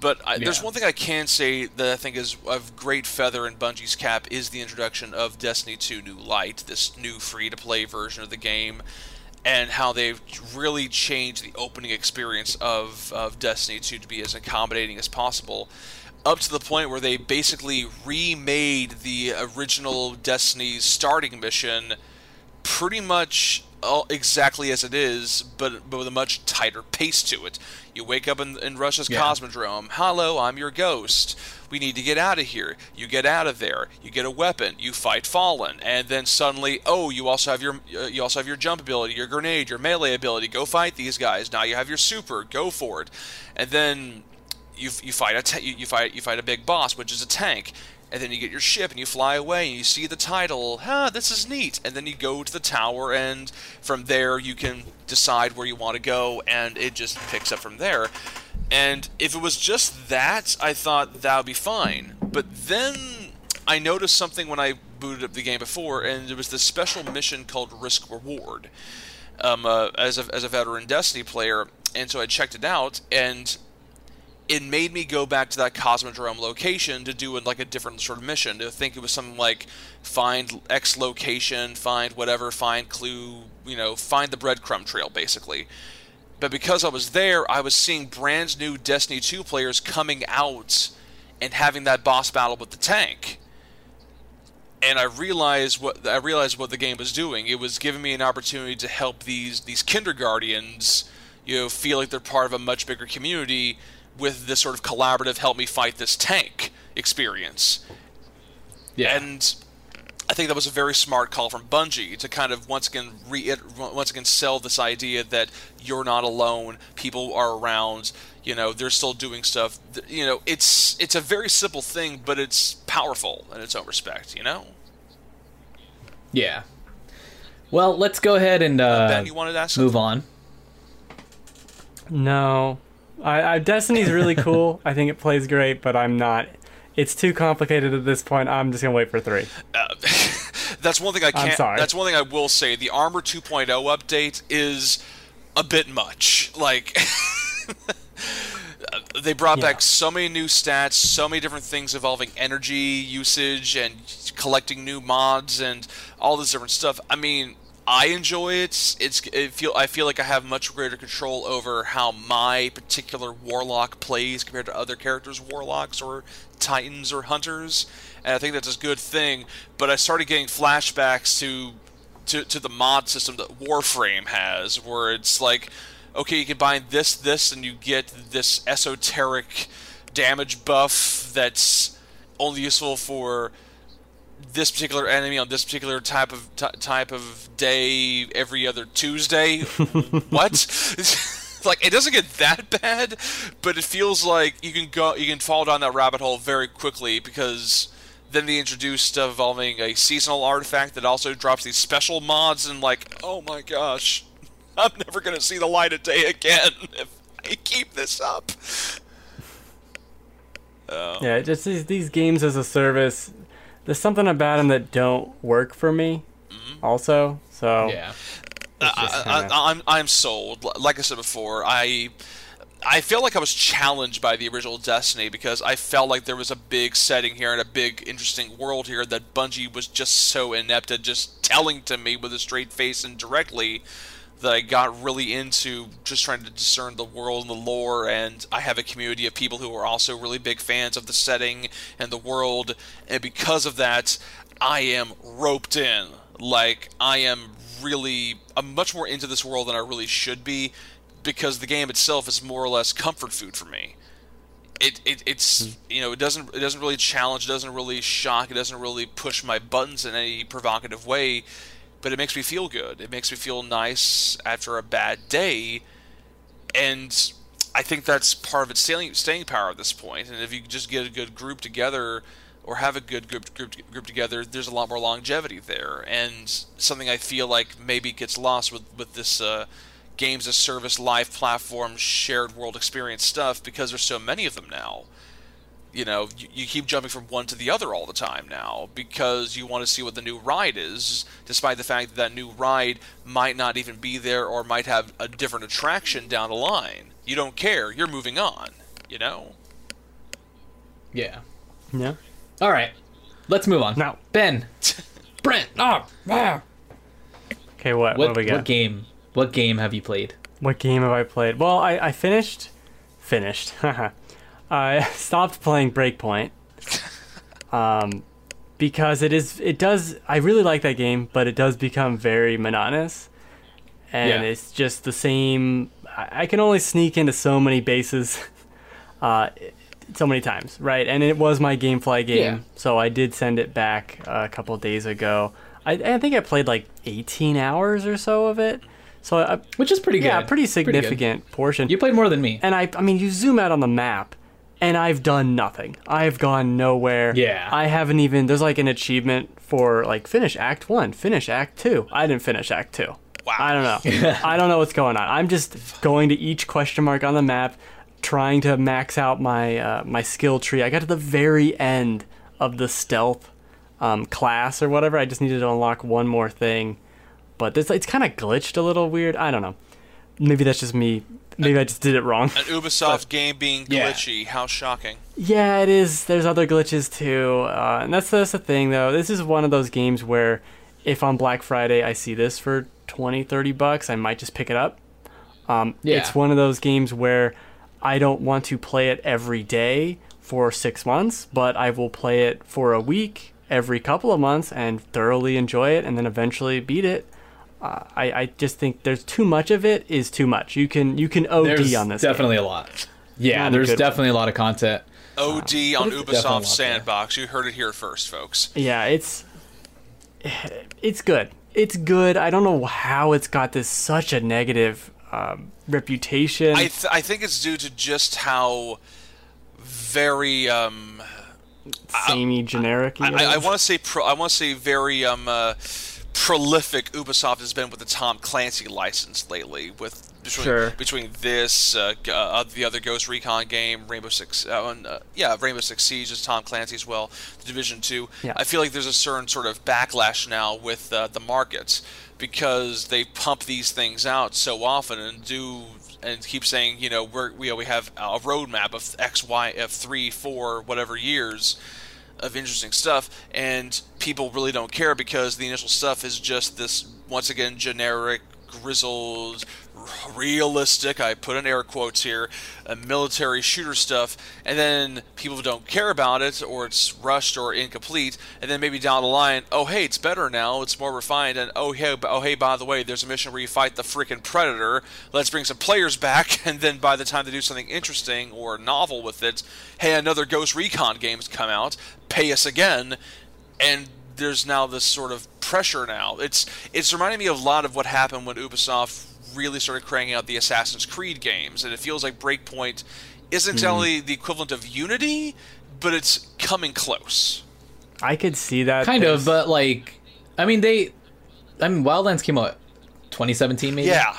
But I, there's one thing I can say that I think is of great feather in Bungie's cap is the introduction of Destiny 2 New Light, this new free-to-play version of the game, and how they've really changed the opening experience of, of Destiny 2 to be as accommodating as possible. up to the point where they basically remade the original Destiny's starting mission pretty much all, exactly as it is, but, but with a much tighter pace to it. You wake up in, in Russia's Yeah. Cosmodrome. Hello, I'm your ghost. We need to get out of here. You get out of there. You get a weapon. You fight Fallen, and then suddenly, oh, you also have your uh, you also have your jump ability, your grenade, your melee ability. Go fight these guys. Now you have your super. Go for it. And then you, you fight a ta- you, you fight you fight a big boss, which is a tank, and then you get your ship and you fly away and you see the title. Huh, this is neat. And then you go to the tower, and from there you can decide where you want to go, and it just picks up from there. And if it was just that, I thought that would be fine. But then I noticed something when I booted up the game before, and there was this special mission called Risk Reward. Um, uh, as a as a veteran Destiny player, and so I checked it out, and it made me go back to that Cosmodrome location to do like a different sort of mission. To think it was something like find X location, find whatever, find clue, you know, find the breadcrumb trail, basically. But because I was there, I was seeing brand new Destiny 2 players coming out and having that boss battle with the tank. And I realized what I realized what the game was doing. It was giving me an opportunity to help these these kinderguardians, you know, feel like they're part of a much bigger community with this sort of collaborative help me fight this tank experience. Yeah. And I think that was a very smart call from Bungie to kind of once again re- once again sell this idea that you're not alone. People are around. You know, they're still doing stuff. You know, it's it's a very simple thing, but it's powerful in its own respect. You know, yeah. Well, let's go ahead and uh, Ben, you wanted to ask move something? on. No, I, I Destiny's really cool. I think it plays great, but I'm not. It's too complicated at this point. I'm just gonna wait for three. Uh, that's one thing I can't. sorry. That's one thing I will say. The Armor 2.0 update is a bit much. Like they brought Yeah. back so many new stats, so many different things involving energy usage and collecting new mods and all this different stuff. I mean, I enjoy it. It's it feel I feel like I have much greater control over how my particular warlock plays compared to other characters' warlocks or titans or hunters, and I think that's a good thing. But I started getting flashbacks to to, to the mod system that Warframe has, where it's like, okay, you combine this, this, and you get this esoteric damage buff that's only useful for this particular enemy on this particular type of t- type of day every other Tuesday. what? like it doesn't get that bad, but it feels like you can go you can fall down that rabbit hole very quickly because then they introduce stuff involving a seasonal artifact that also drops these special mods and like, oh my gosh, I'm never gonna see the light of day again if I keep this up. Oh. Yeah, just these, these games as a service. There's something about him that don't work for me. Mm-hmm. Also, so Yeah. kinda- I, I'm I'm sold. Like I said before, I I feel like I was challenged by the original Destiny because I felt like there was a big setting here and a big interesting world here that Bungie was just so inept at just telling to me with a straight face and directly that I got really into just trying to discern the world and the lore and I have a community of people who are also really big fans of the setting and the world and because of that I am roped in like I am really I'm much more into this world than I really should be because the game itself is more or less comfort food for me. It, it it's hmm. you know it doesn't it doesn't really challenge, it doesn't really shock, it doesn't really push my buttons in any provocative way, but it makes me feel good. It makes me feel nice after a bad day, and I think that's part of its staying staying power at this point. And if you just get a good group together or have a good group, group group together, there's a lot more longevity there, and something I feel like maybe gets lost with with this uh, games as service, live platform, shared world experience stuff because there's so many of them now. You know, you, you keep jumping from one to the other all the time now because you want to see what the new ride is, despite the fact that that new ride might not even be there or might have a different attraction down the line. You don't care. You're moving on. You know. Yeah. yeah. All right. Let's move on. Now- Ben. Brent. Oh, ah. Okay, what what, What, do we got? what game? What game have you played? What game have I played? Well, I, I finished, finished. I stopped playing Breakpoint. Um, because it is it does I really like that game, but it does become very monotonous. And Yeah. it's just the same I, can only sneak into so many bases uh so many times, right? And it was my GameFly game, Yeah. so I did send it back a couple days ago. I, I think I played like 18 hours or so of it. So I, which is pretty good. yeah, pretty significant portion. You played more than me. And I, I mean, you zoom out on the map, and I've done nothing. I've gone nowhere. Yeah. I haven't even. There's like an achievement for like finish Act One, finish Act Two. I didn't finish Act Two. Wow. I don't know. I don't know what's going on. I'm just going to each question mark on the map, trying to max out my uh, my skill tree. I got to the very end of the stealth um, class or whatever. I just needed to unlock one more thing, but this it's kind of glitched a little weird. I don't know. Maybe that's just me. Maybe I just did it wrong. An Ubisoft game being Yeah. glitchy. How shocking. Yeah, it is. There's other glitches too, uh, and that's that's the thing though. This is one of those games where, if on Black Friday I see this for 20, 30 bucks, I might just pick it up. Um, Yeah. It's one of those games where I don't want to play it every day for six months, but I will play it for a week every couple of months and thoroughly enjoy it, and then eventually beat it. Uh, I, I just think there's too much of it is too much. You can you can OD There's on this. game. definitely a lot. Yeah, Not there's good- definitely a lot of content. OD on definitely a lot Ubisoft. Sandbox. You heard it here first, folks. Yeah, it's it's good. It's good. I don't know how it's got this such a negative um, reputation. I th- I think it's due to just how very um samey, generic. I, I, I want to say pro- I want to say very um uh, prolific Ubisoft has been with the Tom Clancy license lately with between, Sure. between this uh, uh, the other Ghost Recon game Rainbow Six uh, and, uh, yeah Rainbow Six Siege is Tom Clancy as well the Division 2 Yeah. I feel like there's a certain sort of backlash now with uh, the markets because they pump these things out so often and do and keep saying you know we're we, we have a roadmap of X, Y, F three, four whatever years of interesting stuff, and people really don't care because the initial stuff is just this once again generic, grizzled, realistic. I put in air quotes here, uh, military shooter stuff, and then people don't care about it, or it's rushed or incomplete, and then maybe down the line, oh hey, it's better now, it's more refined, and oh hey, oh hey, by the way, there's a mission where you fight the freaking predator. Let's bring some players back, and then by the time they do something interesting or novel with it, hey, another Ghost Recon game's come out, pay us again, and there's now this sort of pressure now. It's it's reminding me a lot of what happened when Ubisoft really started cranking out the Assassin's Creed games, and it feels like Breakpoint isn't only the equivalent of Unity, but it's coming close. I could see that. Kind There's- of, but like, I mean, they, I mean, Wildlands came out 2017, maybe. Yeah,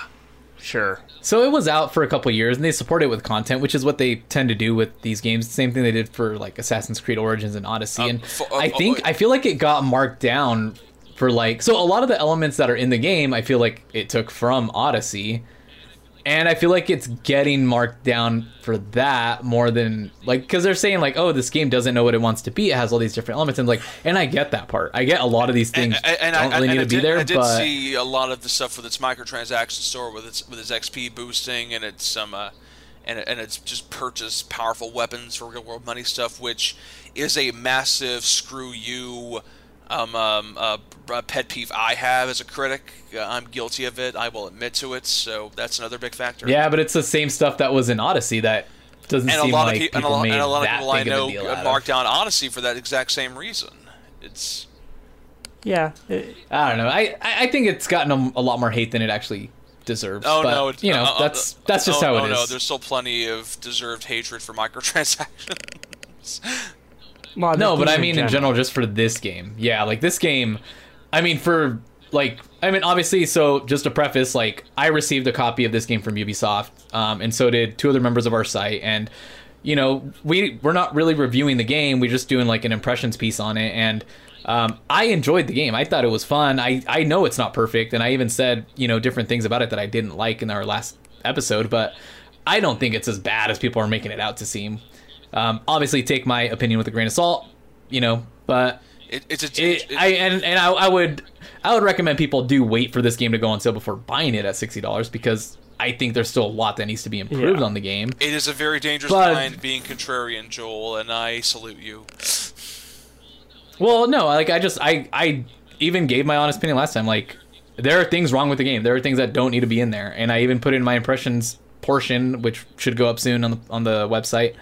sure. So it was out for a couple years, and they support it with content, which is what they tend to do with these games. Same thing they did for like Assassin's Creed Origins and Odyssey. Um, and for- uh, I uh, think uh, I feel like it got marked down for like so a lot of the elements that are in the game. I feel like it took from Odyssey, and I feel like it's getting marked down for that more than like because they're saying like, oh, this game doesn't know what it wants to be. It has all these different elements, and like, and I get that part. I get a lot of these things and, and don't I, really and need I to be did, there, I did but see a lot of the stuff with its microtransaction store, with its with its XP boosting and its um uh, and and it's just purchase powerful weapons for real world money stuff, which is a massive screw you. Um, um, uh, uh, pet peeve I have as a critic. Uh, I'm guilty of it. I will admit to it. So that's another big factor. Yeah, but it's the same stuff that was in Odyssey that doesn't and a seem lot like of pe- and a people lot, made and a lot of people I big of a know deal uh, out of. marked down Odyssey for that exact same reason. It's Yeah. it- I don't know. I I I think it's gotten a, a lot more hate than it actually deserves. Oh but, no! It's, you know uh, uh, that's that's just oh, how oh, it is. no, there's still plenty of deserved hatred for microtransactions. well, no, but I mean in general, just for this game, yeah, like this game. I mean for like I mean obviously. So just to preface, like I received a copy of this game from Ubisoft, um, and so did two other members of our site, and you know we we're not really reviewing the game. We're just doing like an impressions piece on it, and. Um, I enjoyed the game. I thought it was fun. I, I know it's not perfect, and I even said you know different things about it that I didn't like in our last episode. But I don't think it's as bad as people are making it out to seem. Um, obviously, take my opinion with a grain of salt, you know. But It, it's a it, it- I and and I, I would I would recommend people do wait for this game to go on sale before buying it at sixty dollars because I think there's still a lot that needs to be improved Yeah. on the game. It is a very dangerous But- line being contrarian, Joel, and I salute you. Well, no, like I just I I even gave my honest opinion last time. Like there are things wrong with the game. There are things that don't need to be in there, and I even put in my impressions portion, which should go up soon on the on the website.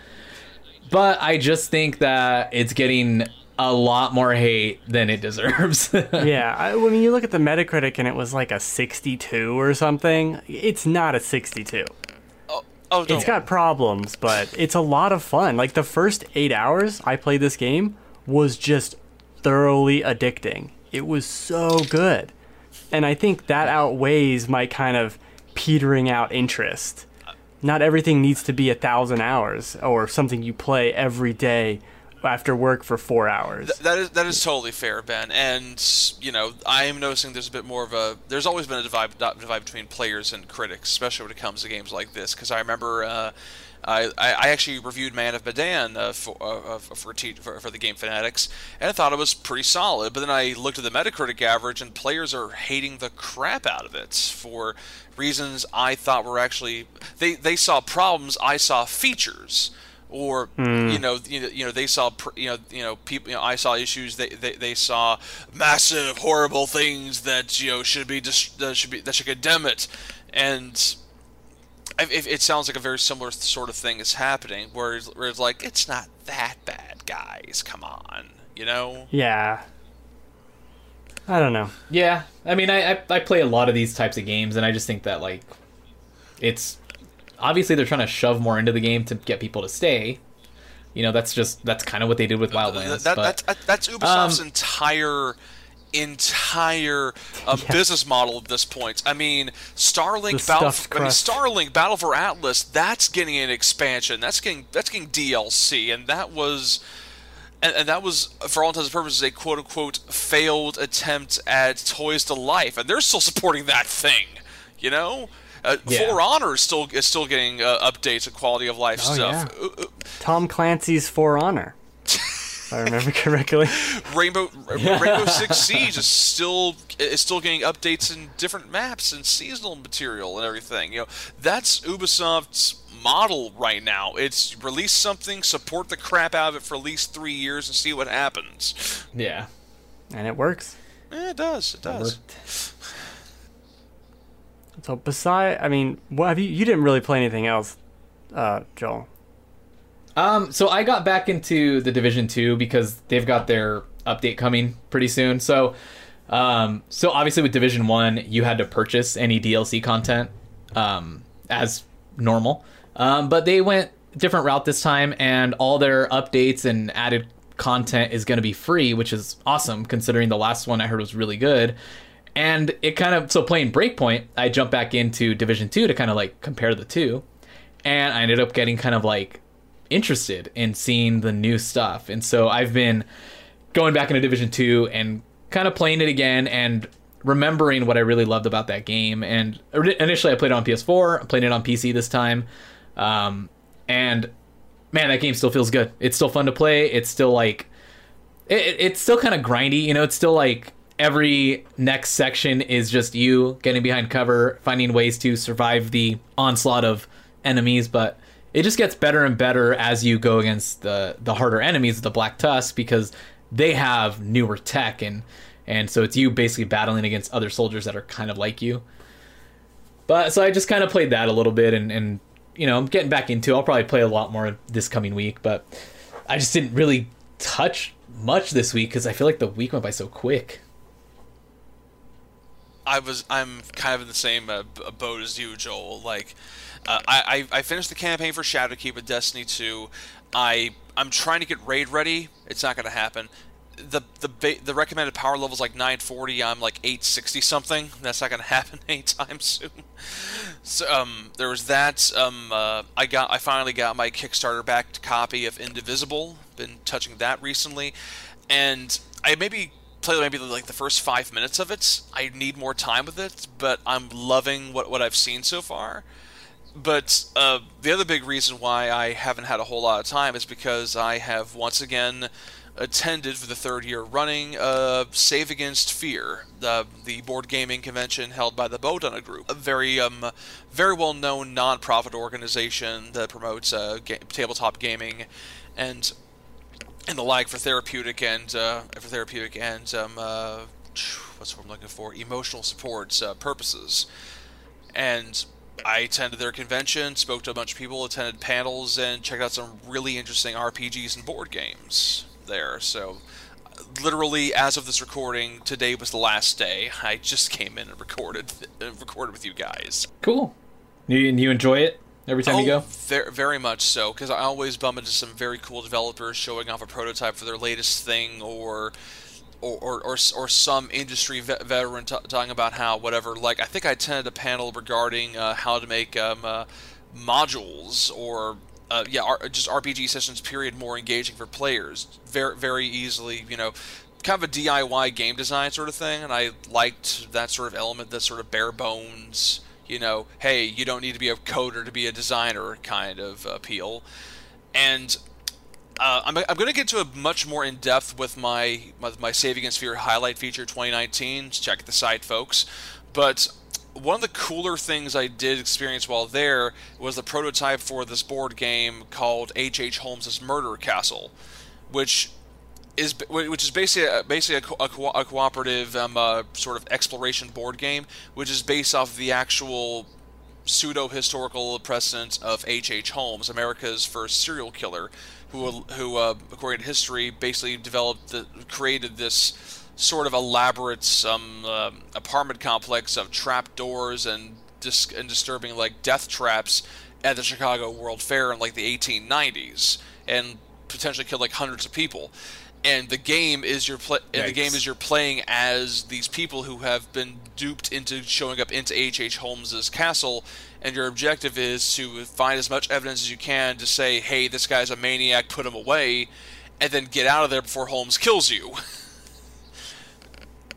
But I just think that it's getting a lot more hate than it deserves. yeah, I, when you look at the Metacritic and it was like a 62 or something, it's not a 62. Oh, oh don't. It's got problems, but it's a lot of fun. Like the first eight hours I played this game was just thoroughly addicting. It was so good. And I think that outweighs my kind of petering out interest. Not everything needs to be a thousand hours or something you play every day after work for four hours. Th- that is that is totally fair, Ben. And you know, I am noticing there's a bit more of a. There's always been a divide divide between players and critics, especially when it comes to games like this. Because I remember. Uh, I, I actually reviewed Man of Medan uh, for, uh, for, te- for for the Game Fanatics, and I thought it was pretty solid. But then I looked at the Metacritic average, and players are hating the crap out of it for reasons I thought were actually they they saw problems, I saw features or you know you know, you know they saw pr- you know you know people you know I saw issues they, they, they saw massive horrible things that you know should be dis- that should be that should condemn it and it, it sounds like a very similar sort of thing is happening where it's, where it's like it's not that bad guys come on you know yeah. I don't know. Yeah, I mean, I, I I play a lot of these types of games, and I just think that like, it's obviously they're trying to shove more into the game to get people to stay. You know, that's just that's kind of what they did with Wildlands. that, but that's, that's Ubisoft's um, entire entire uh, business model at this point. I mean, Starlink Battle. stuffed I mean. Starlink Battle for Atlas. That's getting an expansion. That's getting that's getting DLC, and that was. And, and that was, for all intents and purposes, a quote unquote failed attempt at Toys to Life, and they're still supporting that thing, you know. Uh, Yeah. For Honor is still is still getting uh, updates and quality of life Oh, stuff. yeah. Uh, uh, Tom Clancy's For Honor. if I remember correctly. Rainbow Rainbow Six Siege is still is still getting updates and different maps and seasonal material and everything. You know, that's Ubisoft's model right now. It's release something, support the crap out of it for at least three years, and see what happens. yeah, And it works. Eh, it does. It does. So beside, I mean, what have you? You didn't really play anything else, uh, Joel. Um, so I got back into the Division Two because they've got their update coming pretty soon. So, um, so obviously with Division One, you had to purchase any DLC content, um, as normal. Um, but they went different route this time, and all their updates and added content is going to be free, which is awesome considering the last one I heard was really good. And it kind of so playing Breakpoint, I jumped back into Division Two to kind of like compare the two, and I ended up getting kind of like interested in seeing the new stuff. And so I've been going back into Division 2 and kind of playing it again and remembering what I really loved about that game. And initially I played it on PS4, I played it on PC this time. Um, and man, that game still feels good. It's still fun to play. It's still like it- it's still kind of grindy, you know, it's still like every next section is just you getting behind cover, finding ways to survive the onslaught of enemies, but it just gets better and better as you go against the the harder enemies, of the Black Tusk, because they have newer tech and and so it's you basically battling against other soldiers that are kind of like you. But so I just kind of played that a little bit and and you know, I'm getting back into. It. I'll probably play a lot more this coming week, but I just didn't really touch much this week because I feel like the week went by so quick. I was I'm kind of in the same uh, boat as you, Joel. Like, uh, I, I finished the campaign for Shadowkeep with Destiny 2. I I'm trying to get raid ready. It's not going to happen. The the the recommended power level is like 940. I'm like 860 something. That's not going to happen anytime soon. So um, there was that. Um, uh, I got I finally got my Kickstarter backed copy of Indivisible. Been touching that recently, and I maybe played maybe like the first five minutes of it. I need more time with it, but I'm loving what what I've seen so far. But uh, the other big reason why I haven't had a whole lot of time is because I have once again attended for the third year running uh, Save Against Fear, the the board gaming convention held by the Bodhana Group, a very um very well known nonprofit organization that promotes uh, ga- tabletop gaming, and and the like for therapeutic and uh, for therapeutic and um, uh, what's what I'm looking for? Emotional support uh, purposes, and I attended their convention, spoke to a bunch of people, attended panels, and checked out some really interesting RPGs and board games there. So, literally, as of this recording, today was the last day. I just came in and recorded uh, recorded with you guys. Cool. You you enjoy it every time you go? Very, very much so, because I always bump into some very cool developers showing off a prototype for their latest thing, or or, or, or, or some industry vet- veteran t- talking about how whatever. Like I think I attended a panel regarding uh, how to make um, uh, modules or uh, yeah, R- just RPG sessions. Period, more engaging for players. Very very easily, you know. Kind of a DIY game design sort of thing, and I liked that sort of element, that sort of bare bones, you know, hey, you don't need to be a coder to be a designer kind of appeal. And uh, I'm, I'm going to get to a much more in depth with my, my my Save Against Fear highlight feature 2019. Check the site, folks. But one of the cooler things I did experience while there was the prototype for this board game called H.H. H. Holmes's Murder Castle, which is which is basically a, basically a, a, co- a cooperative um, uh, sort of exploration board game, which is based off of the actual pseudo historical precedent of H.H. H. Holmes, America's first serial killer, who who uh, according to history basically developed the, created this sort of elaborate um, uh, apartment complex of trap doors and dis- and disturbing like death traps at the Chicago World Fair in like the 1890s and potentially killed like hundreds of people and the game is your play and the game is you're playing as these people who have been duped into showing up into H.H. H. Holmes's castle and your objective is to find as much evidence as you can to say hey this guy's a maniac put him away and then get out of there before Holmes kills you.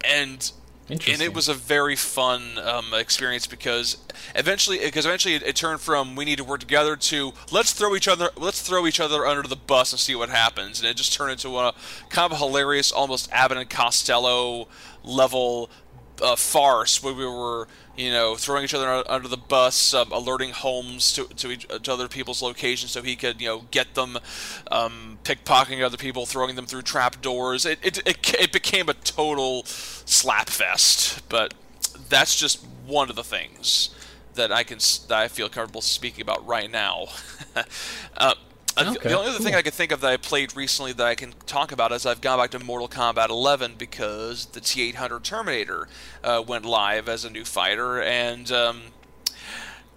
And and it was a very fun um, experience because eventually because eventually it, it turned from we need to work together to let's throw each other let's throw each other under the bus and see what happens. And it just turned into a kind of a hilarious almost Abbott and Costello level uh, farce where we were you know throwing each other under the bus um, alerting Holmes to to, each, to other people's locations so he could you know get them um, pickpocketing other people throwing them through trap doors it, it, it, it became a total slap fest but that's just one of the things that I can that I feel comfortable speaking about right now. uh, Okay, the only other thing. I can think of that I played recently that I can talk about is I've gone back to Mortal Kombat 11 because the T800 Terminator uh, went live as a new fighter, and um,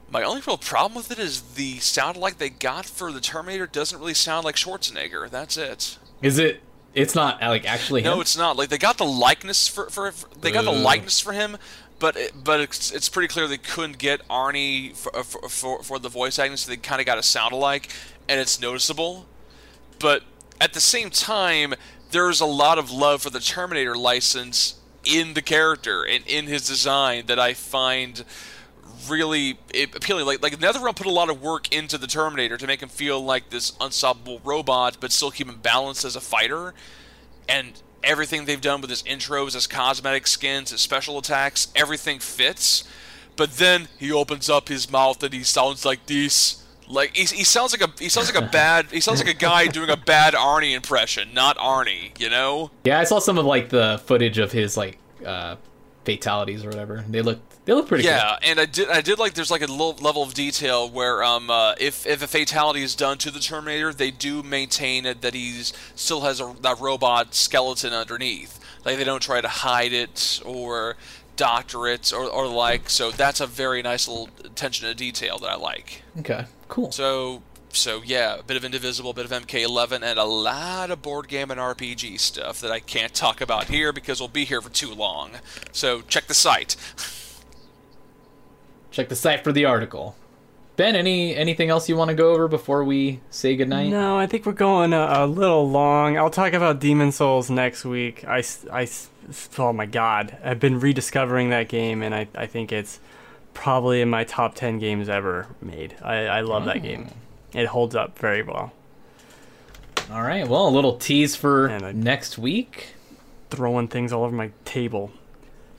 my only real problem with it is the sound like they got for the Terminator doesn't really sound like Schwarzenegger. That's it. Is it? It's not like actually. No, him? it's not. Like they got the likeness for, for, for- they got the likeness for him, but it, but it's, it's pretty clear they couldn't get Arnie for uh, for, for, for the voice acting, so they kind of got a sound alike, and it's noticeable. But at the same time, there's a lot of love for the Terminator license in the character and in his design that I find really appealing. Like like NetherRealm put a lot of work into the Terminator to make him feel like this unstoppable robot, but still keep him balanced as a fighter. And everything they've done with his intros, his cosmetic skins, his special attacks, everything fits. But then he opens up his mouth and he sounds like this. Like he, he sounds like a he sounds like a bad he sounds like a guy doing a bad Arnie impression, not Arnie. You know? Yeah, I saw some of like the footage of his like uh, fatalities or whatever. They look they look pretty. Yeah, and I did I did like there's like a little level of detail where um uh, if if a fatality is done to the Terminator, they do maintain it that he's still has a that robot skeleton underneath. Like they don't try to hide it or doctor it or, or like. So that's a very nice little attention to detail that I like. Okay. Cool. So so yeah, a bit of Indivisible, a bit of MK11, and a lot of board game and RPG stuff that I can't talk about here because we'll be here for too long. So check the site. Check the site for the article. Ben, any anything else you want to go over before we say goodnight? No, I think we're going a, a little long. I'll talk about Demon Souls next week. I, s- I s- oh my god, I've been rediscovering that game, and I, I think it's probably in my top 10 games ever made. I, I love that game. It holds up very well. All right. Well, a little tease for And next week. Throwing things all over my table.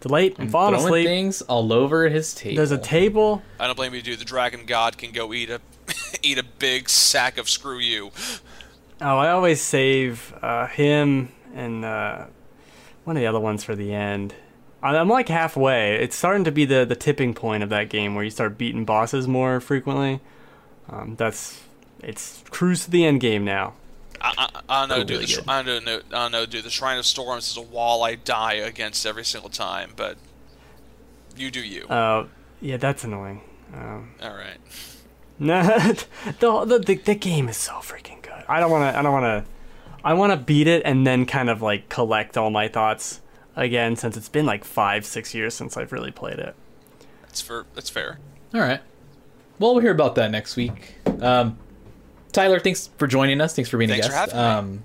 Too late. I'm falling Throwing asleep. things all over his table. There's a table. I don't blame you, dude. The Dragon God can go eat a eat a big sack of screw you. Oh, I always save uh, him and uh, one of the other ones for the end. I- I'm like halfway. It's starting to be the, the tipping point of that game where you start beating bosses more frequently. Um, that's it's cruise to the end game now. I, I, I don't know, Cool, dude. really the. I don't know. I don't know, dude. The Shrine of Storms is a wall I die against every single time, but you do you. Uh, yeah, that's annoying. Um, All right. Nah, the, the the the game is so freaking good. I don't want to. I don't want to. I want to beat it and then kind of like collect all my thoughts again, since it's been like five, six years since I've really played it. That's for that's fair. All right. Well, we'll hear about that next week. Um, Tyler, thanks for joining us. Thanks for being Thanks a for guest. having me. um,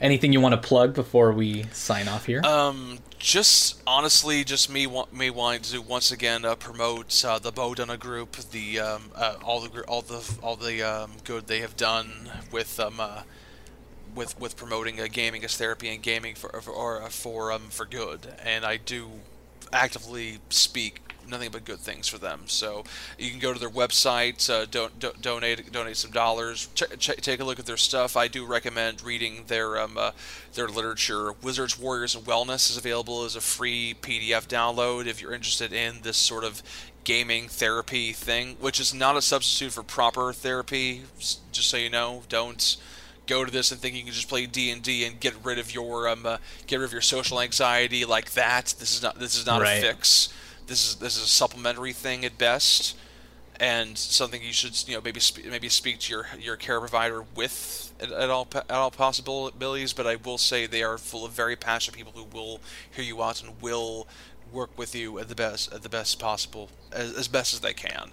anything you want to plug before we sign off here? Um, just honestly, just me wa- me wanting to once again uh, promote uh, the Bodhana Group, the um, uh, all the all the all the um, good they have done with um uh, with with promoting uh, gaming as therapy and gaming for for or, uh, for um for good, and I do actively speak nothing but good things for them. So you can go to their website, uh, don't, do, donate donate some dollars, ch- ch- take a look at their stuff. I do recommend reading their um, uh, their literature. Wizards, Warriors, and Wellness is available as a free PDF download if you're interested in this sort of gaming therapy thing, which is not a substitute for proper therapy. Just so you know, don't go to this and think you can just play D and D and get rid of your um, uh, get rid of your social anxiety like that. This is not this is not Right. a fix. This is this is a supplementary thing at best, and something you should you know maybe sp- maybe speak to your your care provider with at, at all at all possibilities. But I will say they are full of very passionate people who will hear you out and will work with you at the best at the best possible as, as best as they can.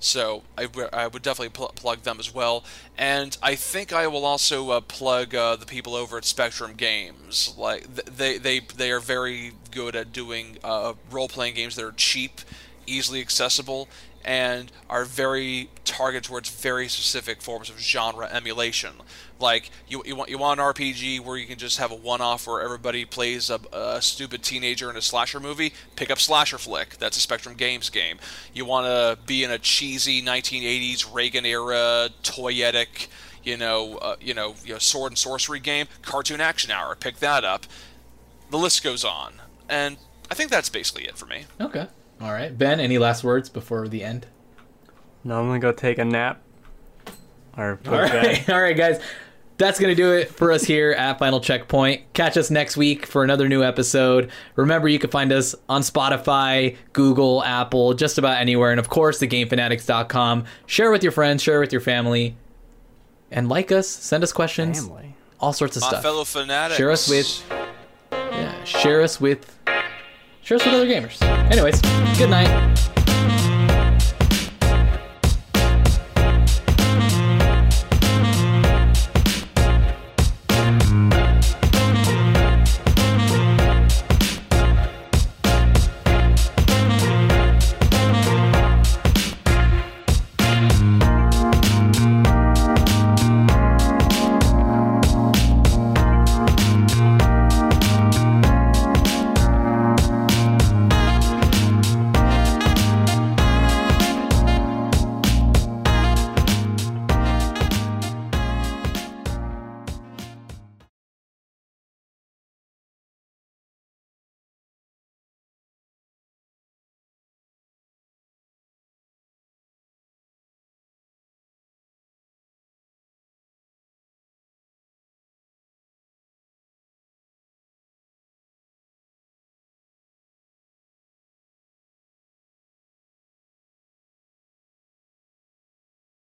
So I, I would definitely pl- plug them as well, and I think I will also uh, plug uh, the people over at Spectrum Games. Like th- they they they are very good at doing uh, role playing games that are cheap, easily accessible, and are very targeted towards very specific forms of genre emulation. Like you, you want you want an RPG where you can just have a one-off where everybody plays a, a stupid teenager in a slasher movie. Pick up Slasher Flick. That's a Spectrum Games game. You want to be in a cheesy 1980s Reagan era toyetic, you know, uh, you know, you know, sword and sorcery game. Cartoon Action Hour. Pick that up. The list goes on, and I think that's basically it for me. okay. All right. Ben, any last words before the end? No, I'm gonna go take a nap. Or put All to bed. right, all right, guys. That's gonna do it for us here at Final Checkpoint. Catch us next week for another new episode. Remember, you can find us on Spotify, Google, Apple, just about anywhere, and of course, thegamefanatics.com. Share with your friends, share with your family, and like us. Send us questions, Family. all sorts of My stuff. fellow fanatics. Share us with, yeah, share us with, share us with other gamers. Anyways, good night.